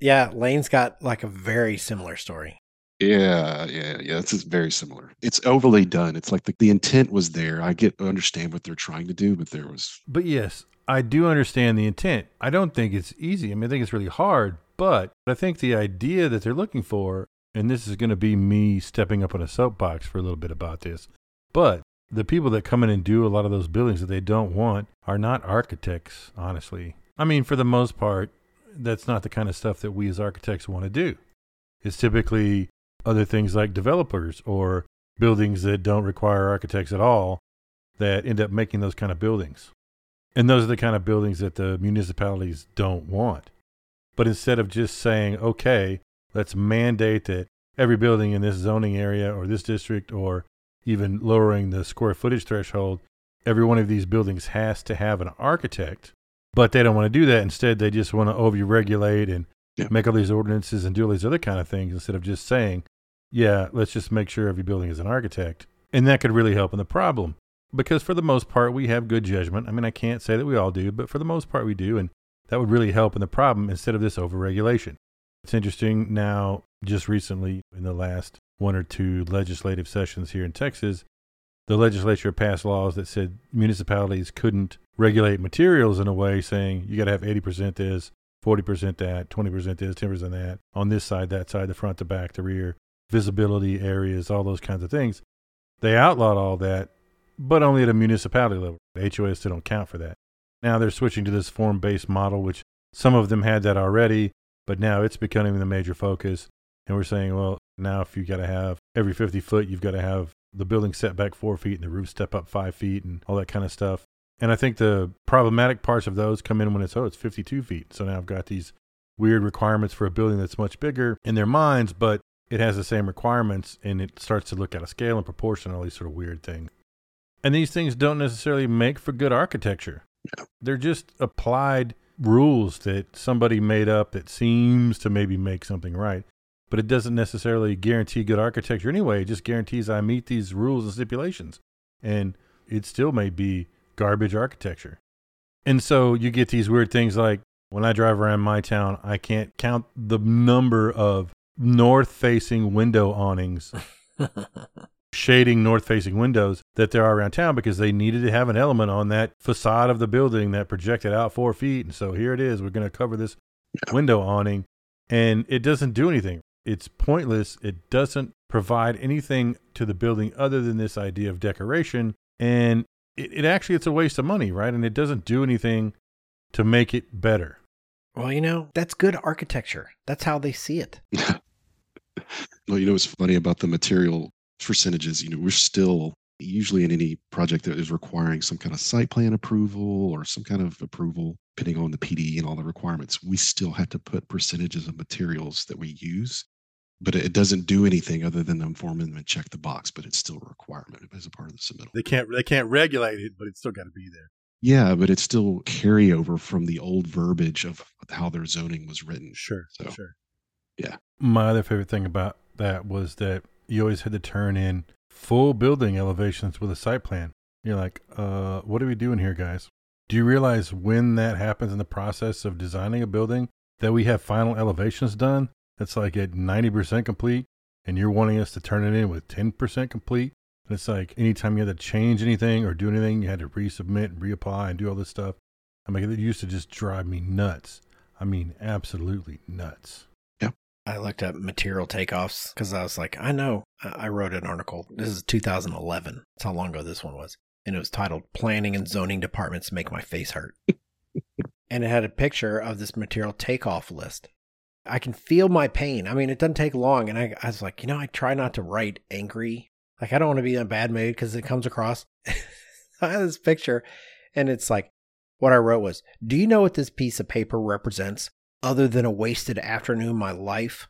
yeah, Lane's got like a very similar story. Yeah, yeah, yeah. It's very similar. It's overly done. It's like the, the intent was there. I get understand what they're trying to do, but there was. But yes, I do understand the intent. I don't think it's easy. I mean, I think it's really hard, but I think the idea that they're looking for, and this is going to be me stepping up on a soapbox for a little bit about this, but the people that come in and do a lot of those buildings that they don't want are not architects, honestly. I mean, for the most part, that's not the kind of stuff that we as architects want to do. It's typically other things like developers or buildings that don't require architects at all that end up making those kind of buildings. And those are the kind of buildings that the municipalities don't want. But instead of just saying, okay, let's mandate that every building in this zoning area or this district or even lowering the square footage threshold, every one of these buildings has to have an architect, but they don't want to do that. Instead, they just want to over-regulate and yeah. make all these ordinances and do all these other kind of things instead of just saying, yeah, let's just make sure every building is an architect. And that could really help in the problem. Because for the most part, we have good judgment. I mean, I can't say that we all do, but for the most part, we do. And that would really help in the problem instead of this overregulation. It's interesting now, just recently in the last one or two legislative sessions here in Texas, the legislature passed laws that said municipalities couldn't regulate materials in a way saying you got to have 80% this, 40% that, 20% this, 10% that, on this side, that side, the front, the back, the rear, visibility areas, all those kinds of things. They outlawed all that, but only at a municipality level. The HOA still don't count for that. Now they're switching to this form based model, which some of them had that already, but now it's becoming the major focus. And we're saying, well, now if you got to have every 50 foot, you've got to have the building set back four feet and the roof step up five feet and all that kind of stuff. And I think the problematic parts of those come in when it's, oh, it's 52 feet. So now I've got these weird requirements for a building that's much bigger in their minds, but it has the same requirements and it starts to look at a scale and proportion, all these sort of weird things. And these things don't necessarily make for good architecture. They're just applied rules that somebody made up that seems to maybe make something right. But it doesn't necessarily guarantee good architecture anyway. It just guarantees I meet these rules and stipulations. And it still may be garbage architecture. And so you get these weird things like when I drive around my town, I can't count the number of north facing window awnings, shading north facing windows that there are around town because they needed to have an element on that facade of the building that projected out four feet. And so here it is. We're going to cover this window awning. And it doesn't do anything. It's pointless. It doesn't provide anything to the building other than this idea of decoration. And it, it actually, it's a waste of money, right? And it doesn't do anything to make it better. Well, you know, that's good architecture. That's how they see it. well, you know what's funny about the material percentages? You know, we're still usually in any project that is requiring some kind of site plan approval or some kind of approval, depending on the PD and all the requirements, we still have to put percentages of materials that we use. But it doesn't do anything other than inform them and check the box, but it's still a requirement as a part of the submittal. They can't they can't regulate it, but it's still got to be there. Yeah, but it's still carryover from the old verbiage of how their zoning was written. Sure. So, sure. Yeah. My other favorite thing about that was that you always had to turn in full building elevations with a site plan. You're like, uh, what are we doing here, guys? Do you realize when that happens in the process of designing a building that we have final elevations done? That's like at 90% complete, and you're wanting us to turn it in with 10% complete. And it's like anytime you had to change anything or do anything, you had to resubmit and reapply and do all this stuff. I mean, it used to just drive me nuts. I mean, absolutely nuts. Yep. I looked up material takeoffs because I was like, I know. I I wrote an article. This is 2011. That's how long ago this one was. And it was titled Planning and Zoning Departments Make My Face Hurt. and it had a picture of this material takeoff list. I can feel my pain. I mean, it doesn't take long. And I, I was like, you know, I try not to write angry. Like, I don't want to be in a bad mood because it comes across. I have this picture, and it's like, what I wrote was, Do you know what this piece of paper represents other than a wasted afternoon my life?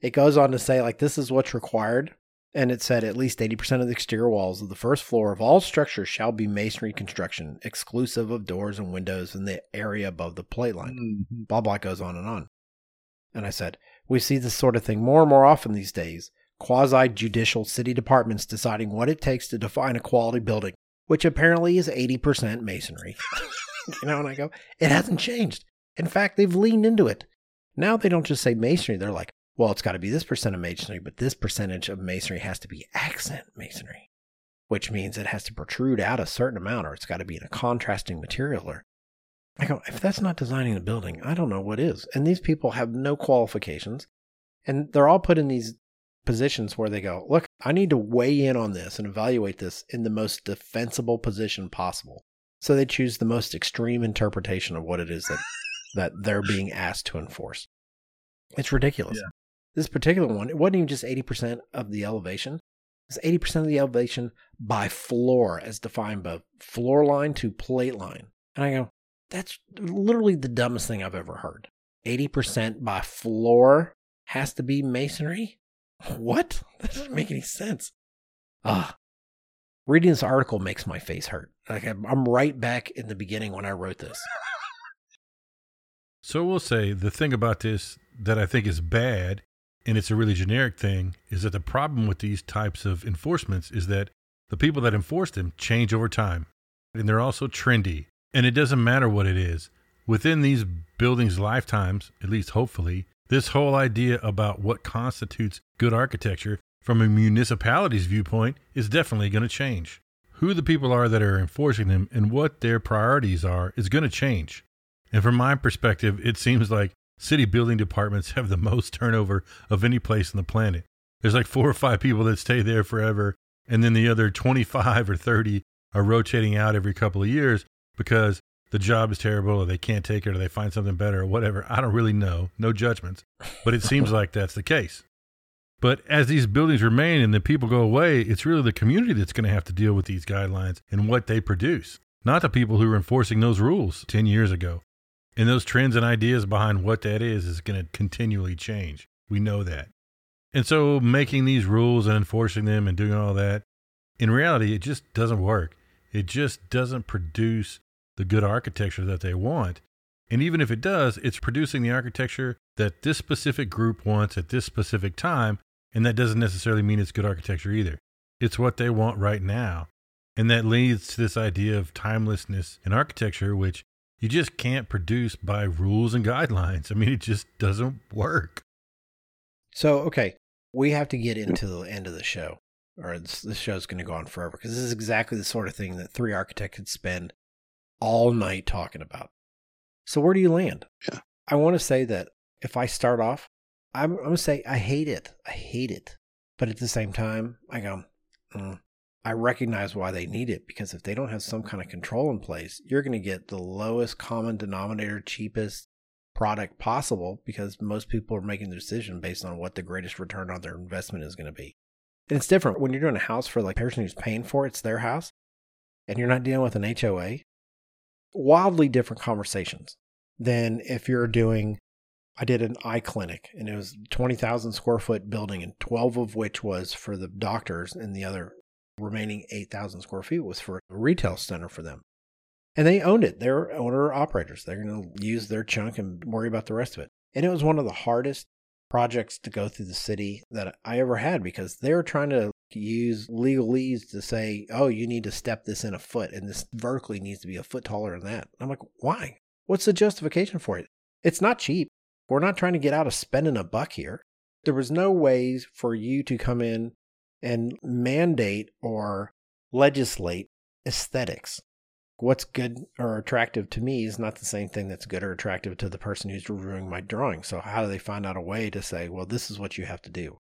it goes on to say, like, this is what's required. And it said at least 80% of the exterior walls of the first floor of all structures shall be masonry construction, exclusive of doors and windows in the area above the plate line. Mhm. Blah, blah goes on and on. And I said, We see this sort of thing more and more often these days. Quasi judicial city departments deciding what it takes to define a quality building, which apparently is 80% masonry. you know, and I go, It hasn't changed. In fact, they've leaned into it. Now they don't just say masonry, they're like, well, it's got to be this percent of masonry, but this percentage of masonry has to be accent masonry, which means it has to protrude out a certain amount or it's got to be in a contrasting material. Or I go, if that's not designing the building, I don't know what is. And these people have no qualifications and they're all put in these positions where they go, look, I need to weigh in on this and evaluate this in the most defensible position possible. So they choose the most extreme interpretation of what it is that, that they're being asked to enforce. It's ridiculous. Yeah. This particular one, it wasn't even just 80% of the elevation. It's 80% of the elevation by floor as defined by floor line to plate line. And I go, that's literally the dumbest thing I've ever heard. 80% by floor has to be masonry? What? That doesn't make any sense. Ah. Reading this article makes my face hurt. Like I'm I'm right back in the beginning when I wrote this. So we'll say the thing about this that I think is bad, and it's a really generic thing, is that the problem with these types of enforcements is that the people that enforce them change over time. And they're also trendy. And it doesn't matter what it is. Within these buildings' lifetimes, at least hopefully, this whole idea about what constitutes good architecture from a municipality's viewpoint is definitely going to change. Who the people are that are enforcing them and what their priorities are is going to change. And from my perspective, it seems like city building departments have the most turnover of any place on the planet. There's like four or five people that stay there forever, and then the other 25 or 30 are rotating out every couple of years because the job is terrible or they can't take it or they find something better or whatever. I don't really know. No judgments. But it seems like that's the case. But as these buildings remain and the people go away, it's really the community that's going to have to deal with these guidelines and what they produce, not the people who were enforcing those rules 10 years ago. And those trends and ideas behind what that is is going to continually change. We know that. And so making these rules and enforcing them and doing all that, in reality, it just doesn't work. It just doesn't produce the good architecture that they want. And even if it does, it's producing the architecture that this specific group wants at this specific time. And that doesn't necessarily mean it's good architecture either. It's what they want right now. And that leads to this idea of timelessness in architecture, which you just can't produce by rules and guidelines. I mean, it just doesn't work. So, okay, we have to get into the end of the show, or this, this show's going to go on forever because this is exactly the sort of thing that three architects could spend all night talking about. So, where do you land? Yeah. I want to say that if I start off, I'm, I'm going to say I hate it. I hate it. But at the same time, I go, mm, I recognize why they need it because if they don't have some kind of control in place, you're going to get the lowest common denominator, cheapest product possible because most people are making the decision based on what the greatest return on their investment is going to be. And it's different when you're doing a house for like the person who's paying for it, it's their house, and you're not dealing with an HOA. Wildly different conversations than if you're doing. I did an eye clinic and it was 20,000 square foot building, and 12 of which was for the doctors, and the other remaining 8,000 square feet was for a retail center for them. And they owned it. They're owner operators. They're going to use their chunk and worry about the rest of it. And it was one of the hardest projects to go through the city that I ever had because they're trying to use legalese to say, oh, you need to step this in a foot and this vertically needs to be a foot taller than that. I'm like, why? What's the justification for it? It's not cheap. We're not trying to get out of spending a buck here. There was no ways for you to come in and mandate or legislate aesthetics. What's good or attractive to me is not the same thing that's good or attractive to the person who's reviewing my drawing. So, how do they find out a way to say, well, this is what you have to do?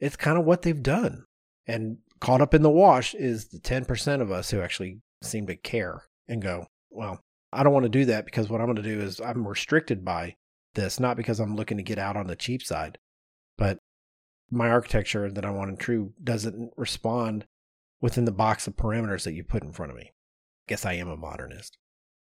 It's kind of what they've done. And caught up in the wash is the 10% of us who actually seem to care and go, well, I don't want to do that because what I'm going to do is I'm restricted by this, not because I'm looking to get out on the cheap side, but my architecture that I want in true doesn't respond within the box of parameters that you put in front of me. Guess I am a modernist.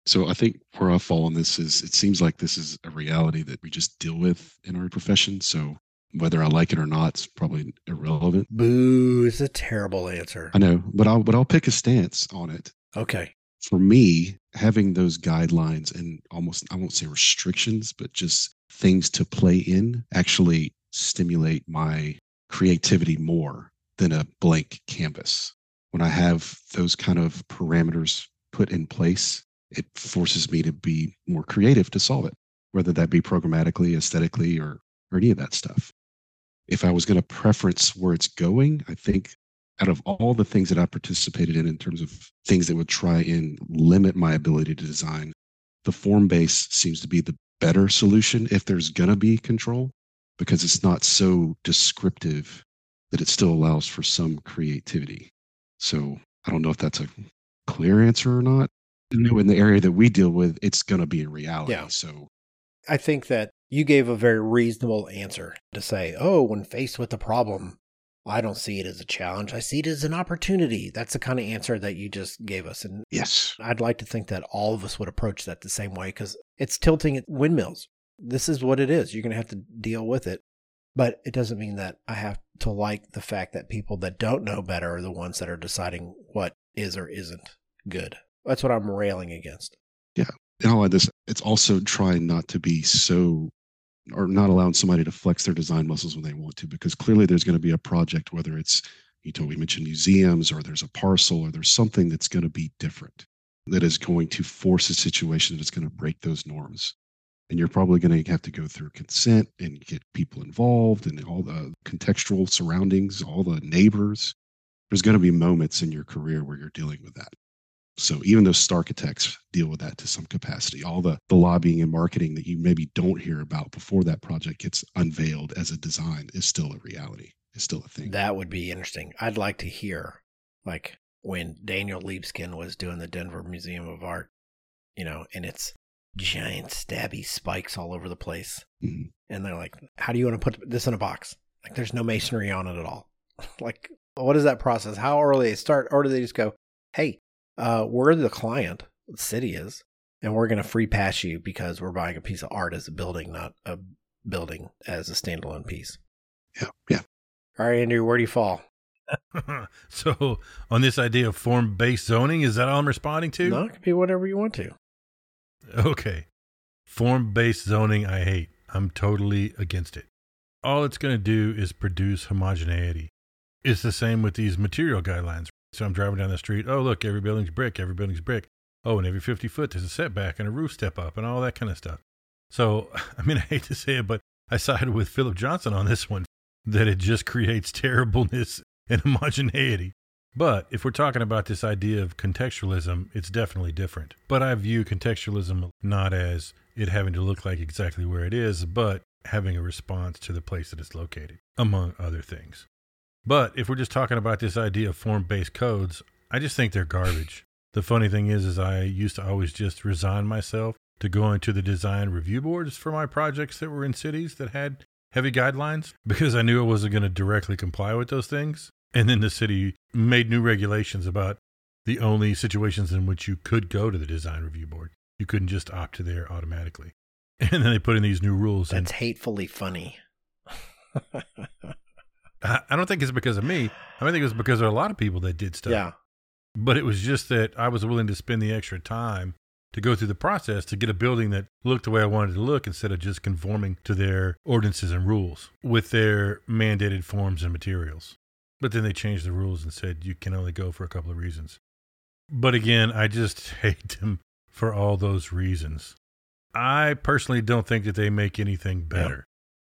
So I think where I fall on this is it seems like this is a reality that we just deal with in our profession. So whether I like it or not, it's probably irrelevant. Boo! It's a terrible answer. I know, but I'll but I'll pick a stance on it. Okay. For me, having those guidelines and almost I won't say restrictions, but just things to play in actually stimulate my creativity more than a blank canvas. When I have those kind of parameters put in place, it forces me to be more creative to solve it, whether that be programmatically, aesthetically, or, or any of that stuff. If I was going to preference where it's going, I think out of all the things that I participated in, in terms of things that would try and limit my ability to design, the form base seems to be the better solution if there's going to be control because it's not so descriptive that it still allows for some creativity. So I don't know if that's a clear answer or not. In the area that we deal with, it's going to be a reality. Yeah. So I think that you gave a very reasonable answer to say, oh, when faced with a problem, I don't see it as a challenge. I see it as an opportunity. That's the kind of answer that you just gave us. And yes, I'd like to think that all of us would approach that the same way because it's tilting at windmills. This is what it is. You're going to have to deal with it. But it doesn't mean that I have to like the fact that people that don't know better are the ones that are deciding what is or isn't good. That's what I'm railing against. Yeah. I'll add this it's also trying not to be so or not allowing somebody to flex their design muscles when they want to, because clearly there's going to be a project, whether it's you know, we mentioned museums or there's a parcel or there's something that's going to be different that is going to force a situation that's going to break those norms and you're probably going to have to go through consent and get people involved and all the contextual surroundings, all the neighbors. There's going to be moments in your career where you're dealing with that. So even those star architects deal with that to some capacity. All the, the lobbying and marketing that you maybe don't hear about before that project gets unveiled as a design is still a reality. Is still a thing. That would be interesting. I'd like to hear, like when Daniel Libeskind was doing the Denver Museum of Art, you know, and it's giant stabby spikes all over the place. Mhm. And they're like, how do you want to put this in a box? Like, there's no masonry on it at all. like, what is that process? How early they start? Or do they just go, hey, uh, we're the client, the city is, and we're going to free pass you because we're buying a piece of art as a building, not a building as a standalone piece. Yeah. Yeah. All right, Andrew, where do you fall? so, on this idea of form based zoning, is that all I'm responding to? No, it can be whatever you want to. Okay. Form based zoning, I hate. I'm totally against it. All it's going to do is produce homogeneity. It's the same with these material guidelines. So I'm driving down the street. Oh, look, every building's brick, every building's brick. Oh, and every 50 foot there's a setback and a roof step up and all that kind of stuff. So, I mean, I hate to say it, but I sided with Philip Johnson on this one that it just creates terribleness and homogeneity. But if we're talking about this idea of contextualism, it's definitely different. But I view contextualism not as it having to look like exactly where it is, but having a response to the place that it's located, among other things. But if we're just talking about this idea of form based codes, I just think they're garbage. the funny thing is, is I used to always just resign myself to going to the design review boards for my projects that were in cities that had heavy guidelines because I knew I wasn't going to directly comply with those things. And then the city made new regulations about the only situations in which you could go to the design review board. You couldn't just opt to there automatically. And then they put in these new rules. That's and hatefully funny. I don't think it's because of me. I think it was because there are a lot of people that did stuff. yeah. But it was just that I was willing to spend the extra time to go through the process to get a building that looked the way I wanted it to look instead of just conforming to their ordinances and rules with their mandated forms and materials. But then they changed the rules and said you can only go for a couple of reasons. But again, I just hate them for all those reasons. I personally don't think that they make anything better.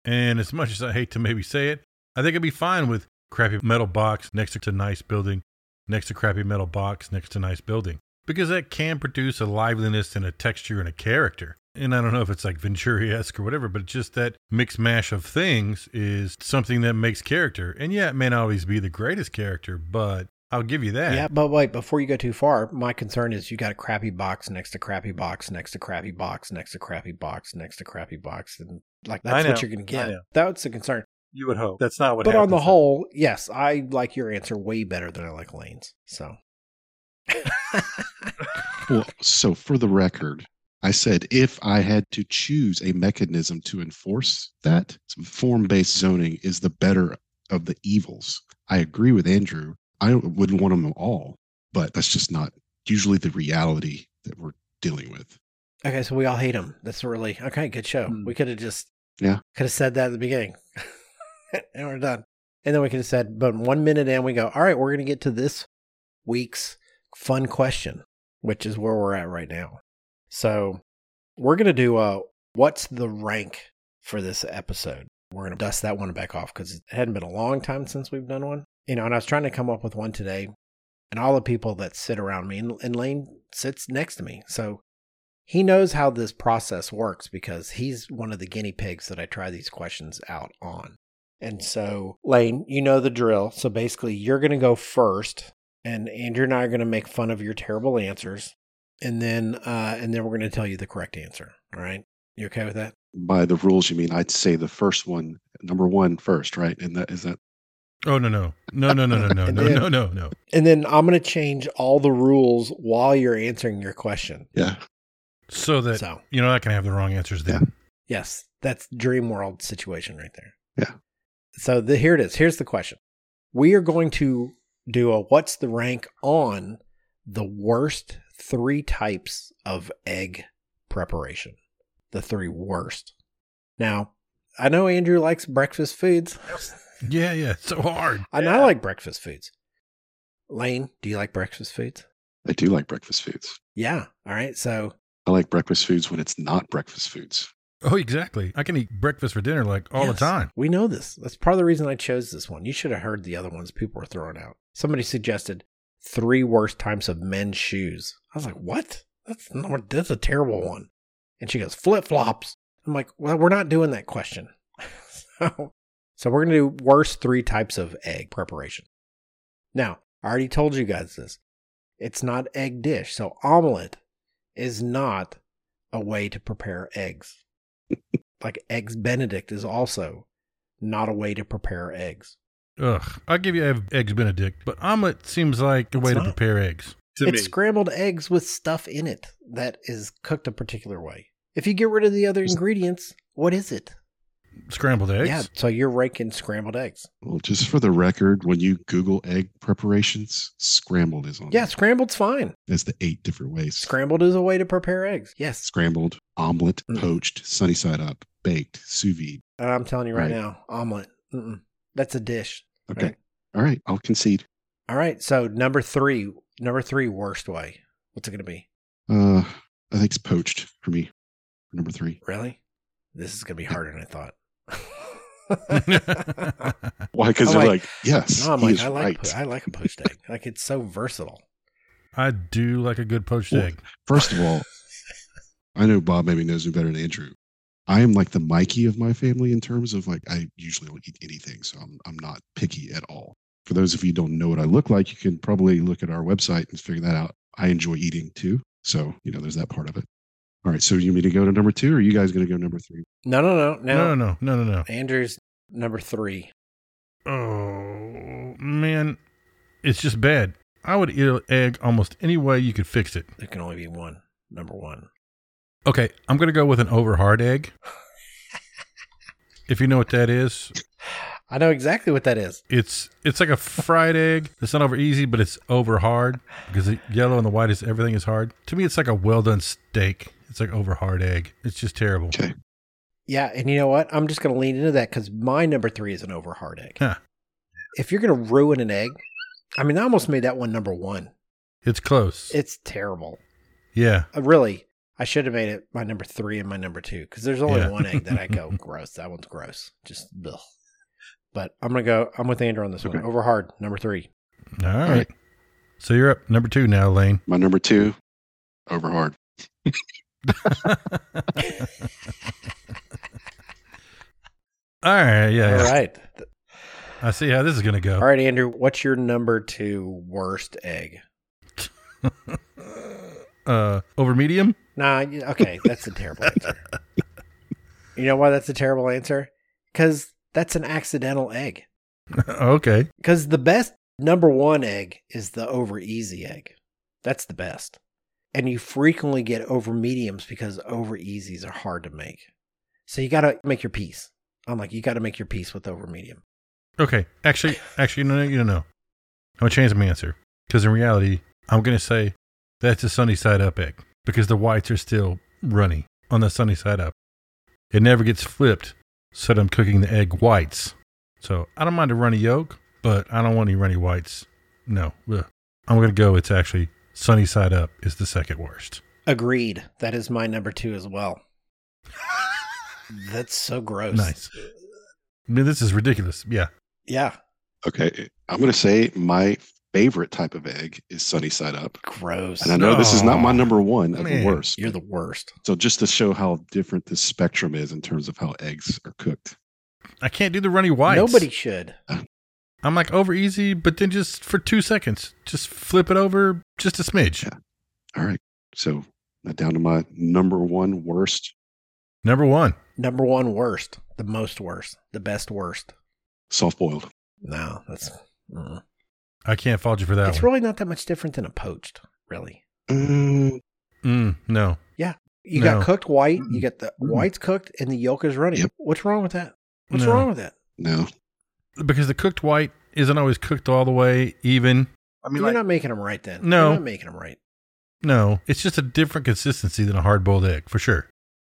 And as much as I hate to maybe say it, I think I'd be fine with crappy metal box next to nice building, next to crappy metal box next to nice building because that can produce a liveliness and a texture and a character. And I don't know if it's like Venturi esque or whatever, but just that mix mash of things is something that makes character. And yeah, it may not always be the greatest character, but I'll give you that. Yeah, but wait, before you go too far, my concern is you got a crappy box next to crappy box next to crappy box next to crappy box next to crappy box. And like that's what you're going to get. That's the concern. You would hope. That's not what but on the happens. whole, yes, I like your answer way better than I like Lane's. So. Well, so for the record, I said if I had to choose a mechanism to enforce that, form based zoning is the better of the evils. I agree with Andrew. I wouldn't want them all, but that's just not usually the reality that we're dealing with. Okay, so we all hate them. That's really okay. Good show. Hmm. We could have just Yeah. could have said that at the beginning, and we're done. And then we have said, but one minute in, we go, all right, we're going to get to this week's fun question, which is where we're at right now. So we're going to do a what's the rank for this episode. We're going to dust that one back off because it hadn't been a long time since we've done one. You know, and I was trying to come up with one today, and all the people that sit around me, and, and Lane sits next to me, so he knows how this process works because he's one of the guinea pigs that I try these questions out on. And so, Lane, you know the drill. So basically, you're going to go first, and Andrew and I are going to make fun of your terrible answers, and then uh, and then we're going to tell you the correct answer. All right, you okay with that? By the rules, you mean I'd say the first one, number one first, right? And that is that Oh no no no no no no no no then- no no no. And then I'm going to change all the rules while you're answering your question. yeah. So that So you're not going to have the wrong answers then. yes, that's dream world situation right there. Yeah. So the, here it is. Here's the question. We are going to do a what's the rank on the worst three types of egg preparation. The three worst. Now, I know Andrew likes breakfast foods. Yeah yeah. It's so hard. And I like breakfast foods. Lane, do you like breakfast foods? I do like breakfast foods. Yeah. All right. So I like breakfast foods when it's not breakfast foods. Oh exactly. I can eat breakfast for dinner like all Yes, the time. We know this. That's part of the reason I chose this one. You should have heard the other ones people were throwing out. Somebody suggested three worst types of men's shoes. I was like, what? That's not, that's a terrible one. And she goes, flip flops. I'm like, well, we're not doing that question. so, so we're going to do worst three types of egg preparation. Now, I already told you guys this. It's not egg dish. So omelet is not a way to prepare eggs. Like eggs benedict is also not a way to prepare eggs. Ugh. I'll give you eggs Benedict, but omelet seems like a It's way to prepare eggs. To it's scrambled eggs with stuff in it that is cooked a particular way. If you get rid of the other ingredients, what is it? Scrambled eggs. Yeah, so you're raking scrambled eggs. Well, just for the record, when you Google egg preparations, scrambled is on. Yeah, there. scrambled's fine. That's the eight different ways. Scrambled is a way to prepare eggs. Yes. Scrambled, omelet, Mm. poached, sunny side up, baked, sous vide. And I'm telling you right, Right. now, omelet. Mm-mm. That's a dish. Okay. Right. All right. I'll concede. All right. So number three, number three worst way. What's it going to be? Uh, I think it's poached for me. For number three. Really? This is going to be harder than I thought. Why? Because I'm they're like- like, yes, no, I'm he like, is I like, right. po- I like a poached egg. Like it's so versatile. I do like a good poached Well, egg. First of all, I know Bob maybe knows me better than Andrew. I am like the Mikey of my family in terms of like I usually don't eat anything, so I'm I'm not picky at all. For those of you who don't know what I look like, you can probably look at our website and figure that out. I enjoy eating too, so you know there's that part of it. All right, so you want me to go to number two, or are you guys going to go number three? No, no, no, No, no. no, no, no, no, no. Andrew's number three. Oh man, it's just bad. I would eat an egg almost any way you could fix it. There can only be one. Number one. Okay, I'm gonna go with an over hard egg. if you know what that is, I know exactly what that is. It's it's like a fried egg. It's not over easy, but it's over hard because the yellow and the white is everything is hard. To me, it's like a well done steak. It's like over hard egg. It's just terrible. Okay. Yeah, and you know what? I'm just going to lean into that because my number three is an over hard egg. Huh. If you're going to ruin an egg, I mean, I almost made that one number one. It's close. It's terrible. yeah. Uh, really, I should have made it my number three and my number two because there's only Yeah. one egg that I go gross. That one's gross. Just ugh. But I'm gonna go. I'm with Andrew on this one. Over hard, number three. All right. right. So you're up number two now, Lane. My number two, over hard. All right. Yeah. All yeah. right, I see how this is gonna go. all right, Andrew. What's your number two worst egg? Uh, over medium. Nah, okay, that's a terrible answer. You know why that's a terrible answer? Because that's an accidental egg. okay. Because the best number one egg is the over easy egg. That's the best. And you frequently get over mediums because over easies are hard to make. So you got to make your peace. I'm like, you got to make your peace with over medium. Okay. Actually, actually, no, no, you don't know. I'm gonna change my answer because in reality, I'm gonna say that's a sunny side up egg because the whites are still runny on the sunny side up. It never gets flipped, so that I'm cooking the egg whites. So I don't mind a runny yolk, but I don't want any runny whites. No, Ugh. I'm gonna go. It's actually sunny side up is the second worst. Agreed. That is my number two as well. That's so gross. Nice. I mean, this is ridiculous. Yeah. Yeah. Okay. I'm going to say my favorite type of egg is sunny side up. Gross. And I know this is not my number one of man. the worst. You're the worst. So just to show how different this spectrum is in terms of how eggs are cooked. I can't do the runny whites. Nobody should. I'm like over easy, but then just for two seconds, just flip it over just a smidge. Yeah. All right. So now down to my number one worst Number one. Number one worst. The most worst. The best worst. soft boiled. No, that's. mm. I can't fault you for that It's one. really not that much different than a poached, really. Mm, Mm, no. Yeah. You No. got cooked white, you Mm. got the Mm. whites cooked, and the yolk is runny. Yep. What's wrong with that? What's No. wrong with that? no. Because the cooked white isn't always cooked all the way even. I mean, You're like, not making them right then. No. You're not making them right. no, it's just a different consistency than a hard boiled egg, for sure.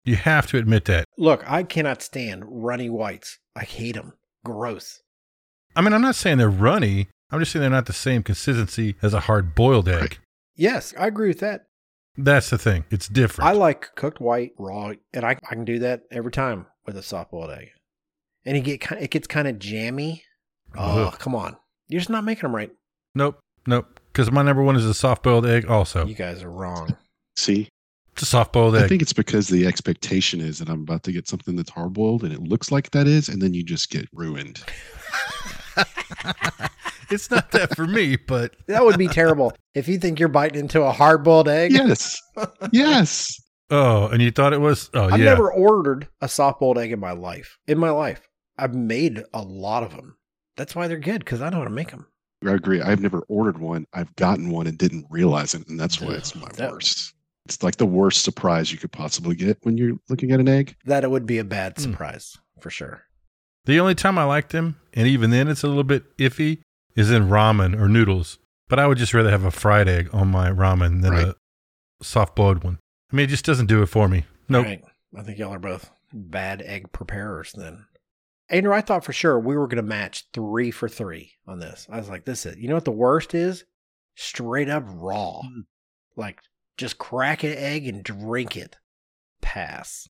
You have to admit that. Look, I cannot stand runny whites. I hate them. Gross. I mean, I'm not saying they're runny. I'm just saying they're not the same consistency as a hard boiled egg. Right. Yes, I agree with that. That's the thing. It's different. I like cooked white raw, and I, I can do that every time with a soft boiled egg. And it get kind, it gets kind of jammy. Oh, Ugh. come on! You're just not making them right. Nope. Nope. Because my number one is a soft boiled egg, also. You guys are wrong. See, It's a soft boiled egg. I think it's because the expectation is that I'm about to get something that's hard boiled and it looks like that is, and then you just get ruined. it's not that for me, but That would be terrible if you think you're biting into a hard boiled egg. Yes. yes. oh, and you thought it was? Oh, yeah. I've yeah. never ordered a soft boiled egg in my life. In my life, I've made a lot of them. That's why they're good because I know how to make them. I agree. I've never ordered one. I've gotten one and didn't realize it. And that's why it's my That- worst. It's like the worst surprise you could possibly get when you're looking at an egg. That it would be a bad Hmm. surprise for sure. The only time I like them, and even then it's a little bit iffy, is in ramen or noodles. But I would just rather have a fried egg on my ramen than Right. a soft boiled one. I mean, it just doesn't do it for me. Nope. Right. I think y'all are both bad egg preparers then. Andrew, I thought for sure we were going to match three for three on this. I was like, this is, you know what the worst is? Straight up raw. Hmm. Like, just crack an egg and drink it. Pass.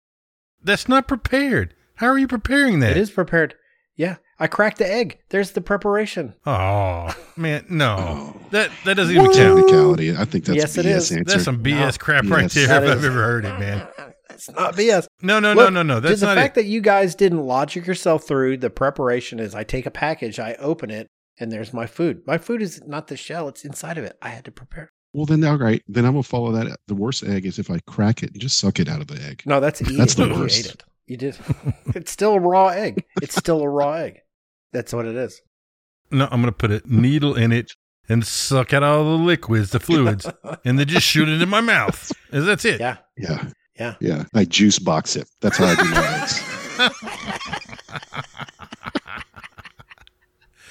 That's not prepared. How are you preparing that? It is prepared. Yeah. I cracked the egg. There's the preparation. Oh, man. No. Oh. That that doesn't even count. Technicality. I think that's Yes, a BS is. answer. That's some BS crap right there That if I've ever heard it, man. That's not BS. No, no, Look, no, no, no. Just That's the not fact it. that you guys didn't logic yourself through the preparation is I take a package, I open it, and there's my food. My food is not the shell, it's inside of it. I had to prepare. Well, then, all right. Then I'm going to follow that. The worst egg is if I crack it and just suck it out of the egg. No, that's eating. That's the You worst. Ate it. You did. it's still a raw egg. It's still a raw egg. That's what it is. No, I'm going to put a needle in it and suck out all the liquids, the fluids, and then just shoot it in my mouth. And that's it. Yeah. Yeah. Yeah. Yeah. I juice box it. That's how I do my eggs.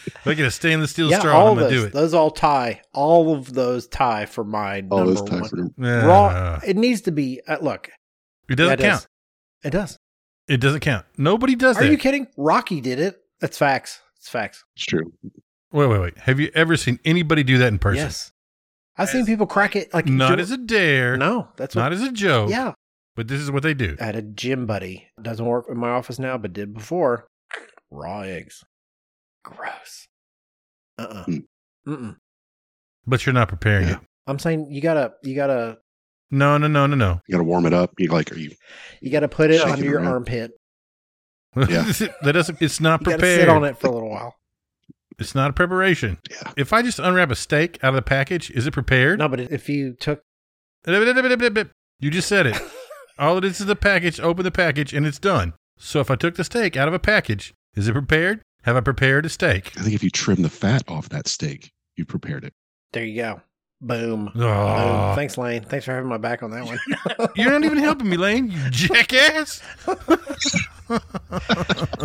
If I get a stainless steel yeah, straw, all I'm gonna those, do it. those all tie. All of those tie for my All number those one. for them. Yeah. Raw. It needs to be. Uh, look, It doesn't yeah, it count. does. It does. It doesn't count. Nobody does that. Are that. you kidding? Rocky did it. That's facts. It's facts. It's true. wait, wait, wait. Have you ever seen anybody do that in person? Yes. I've seen people crack it like Not as a dare. no. That's what. Not as a joke. yeah. But this is what they do. I had a gym buddy. Doesn't work in my office now, but did before. Raw eggs. Gross. Uh. uh Mm. Mm. But you're not preparing Yeah. it. I'm saying you gotta you gotta No, no, no, no, no. You got to warm it up. You like, are you? you gotta put it under your around. armpit. Yeah. that doesn't. It's not You prepared. sit on it for a little while. It's not a preparation. Yeah. If I just unwrap a steak out of the package, is it prepared? No, but if you took You just said it. All it is is the package. Open the package, and it's done. So if I took the steak out of a package, is it prepared? Have I prepared a steak? I think if you trim the fat off that steak, you prepared it. there you go. Boom. Boom. Oh, Thanks, Lane. Thanks for having my back on that one. you're not even helping me, Lane. You jackass.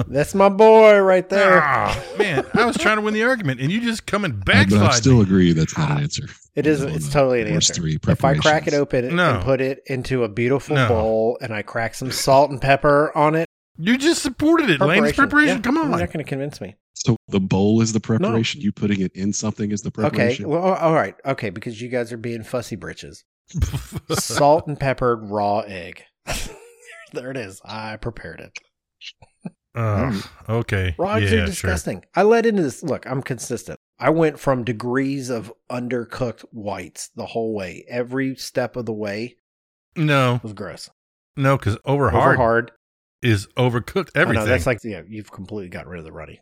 That's my boy right there. Ah, man, I was trying to win the argument, and you just come and but I backslide. still me. agree that's not an answer. It is. It's totally an answer. three If I crack it open No. and put it into a beautiful No. bowl, and I crack some salt and pepper on it, You just supported it, Lane. It's preparation. Yeah, Come on, You're not going to convince me. So the bowl is the preparation. You putting it in something is the preparation. Okay. preparation. Well, all right. Okay, because you guys are being fussy britches. Salt and peppered raw egg. there it is. I prepared it. Oh, okay. Raw eggs yeah, are disgusting. I let into this. Look, I'm consistent. I went from degrees of undercooked whites the whole way. Every step of the way Sure. No, was gross. no, because over Over hard hard. is overcooked I know, everything. that's like yeah, you've completely got rid of the runny.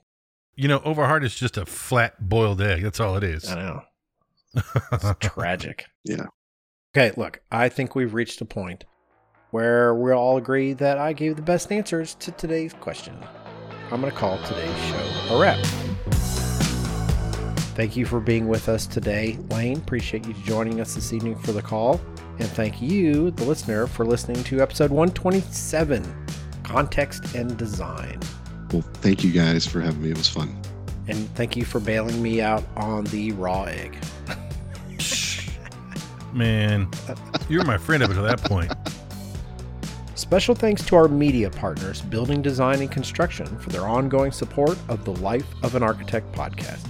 You know, over hard is just a flat boiled egg. That's all it is. I know. It's tragic. Yeah. Okay, look, I think we've reached a point where we all agree that I gave the best answers to today's question. I'm going to call today's show a wrap. Thank you for being with us today, Lane. Appreciate you joining us this evening for the call. And thank you, the listener, for listening to episode 127 Context and Design. Well, thank you guys for having me. It was fun. And thank you for bailing me out on the raw egg. Man, you're my friend up until that point. Special thanks to our media partners, Building Design and Construction, for their ongoing support of the Life of an Architect podcast.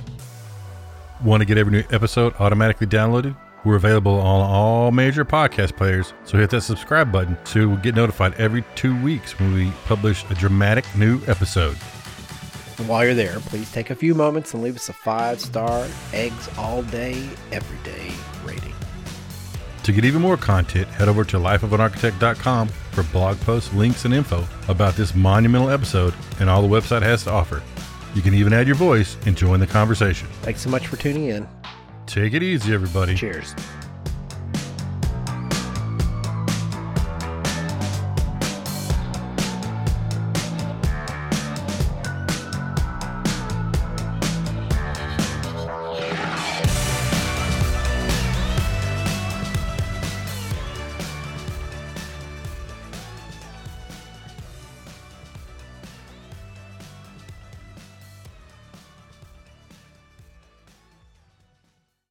Want to get every new episode automatically downloaded? We're available on all major podcast players, so hit that subscribe button so you'll get notified every two weeks when we publish a dramatic new episode. And while you're there, please take a few moments and leave us a five star, eggs all day, every day rating. To get even more content, head over to lifeofanarchitect.com for blog posts, links, and info about this monumental episode and all the website has to offer. You can even add your voice and join the conversation. Thanks so much for tuning in. Take it easy, everybody. Cheers.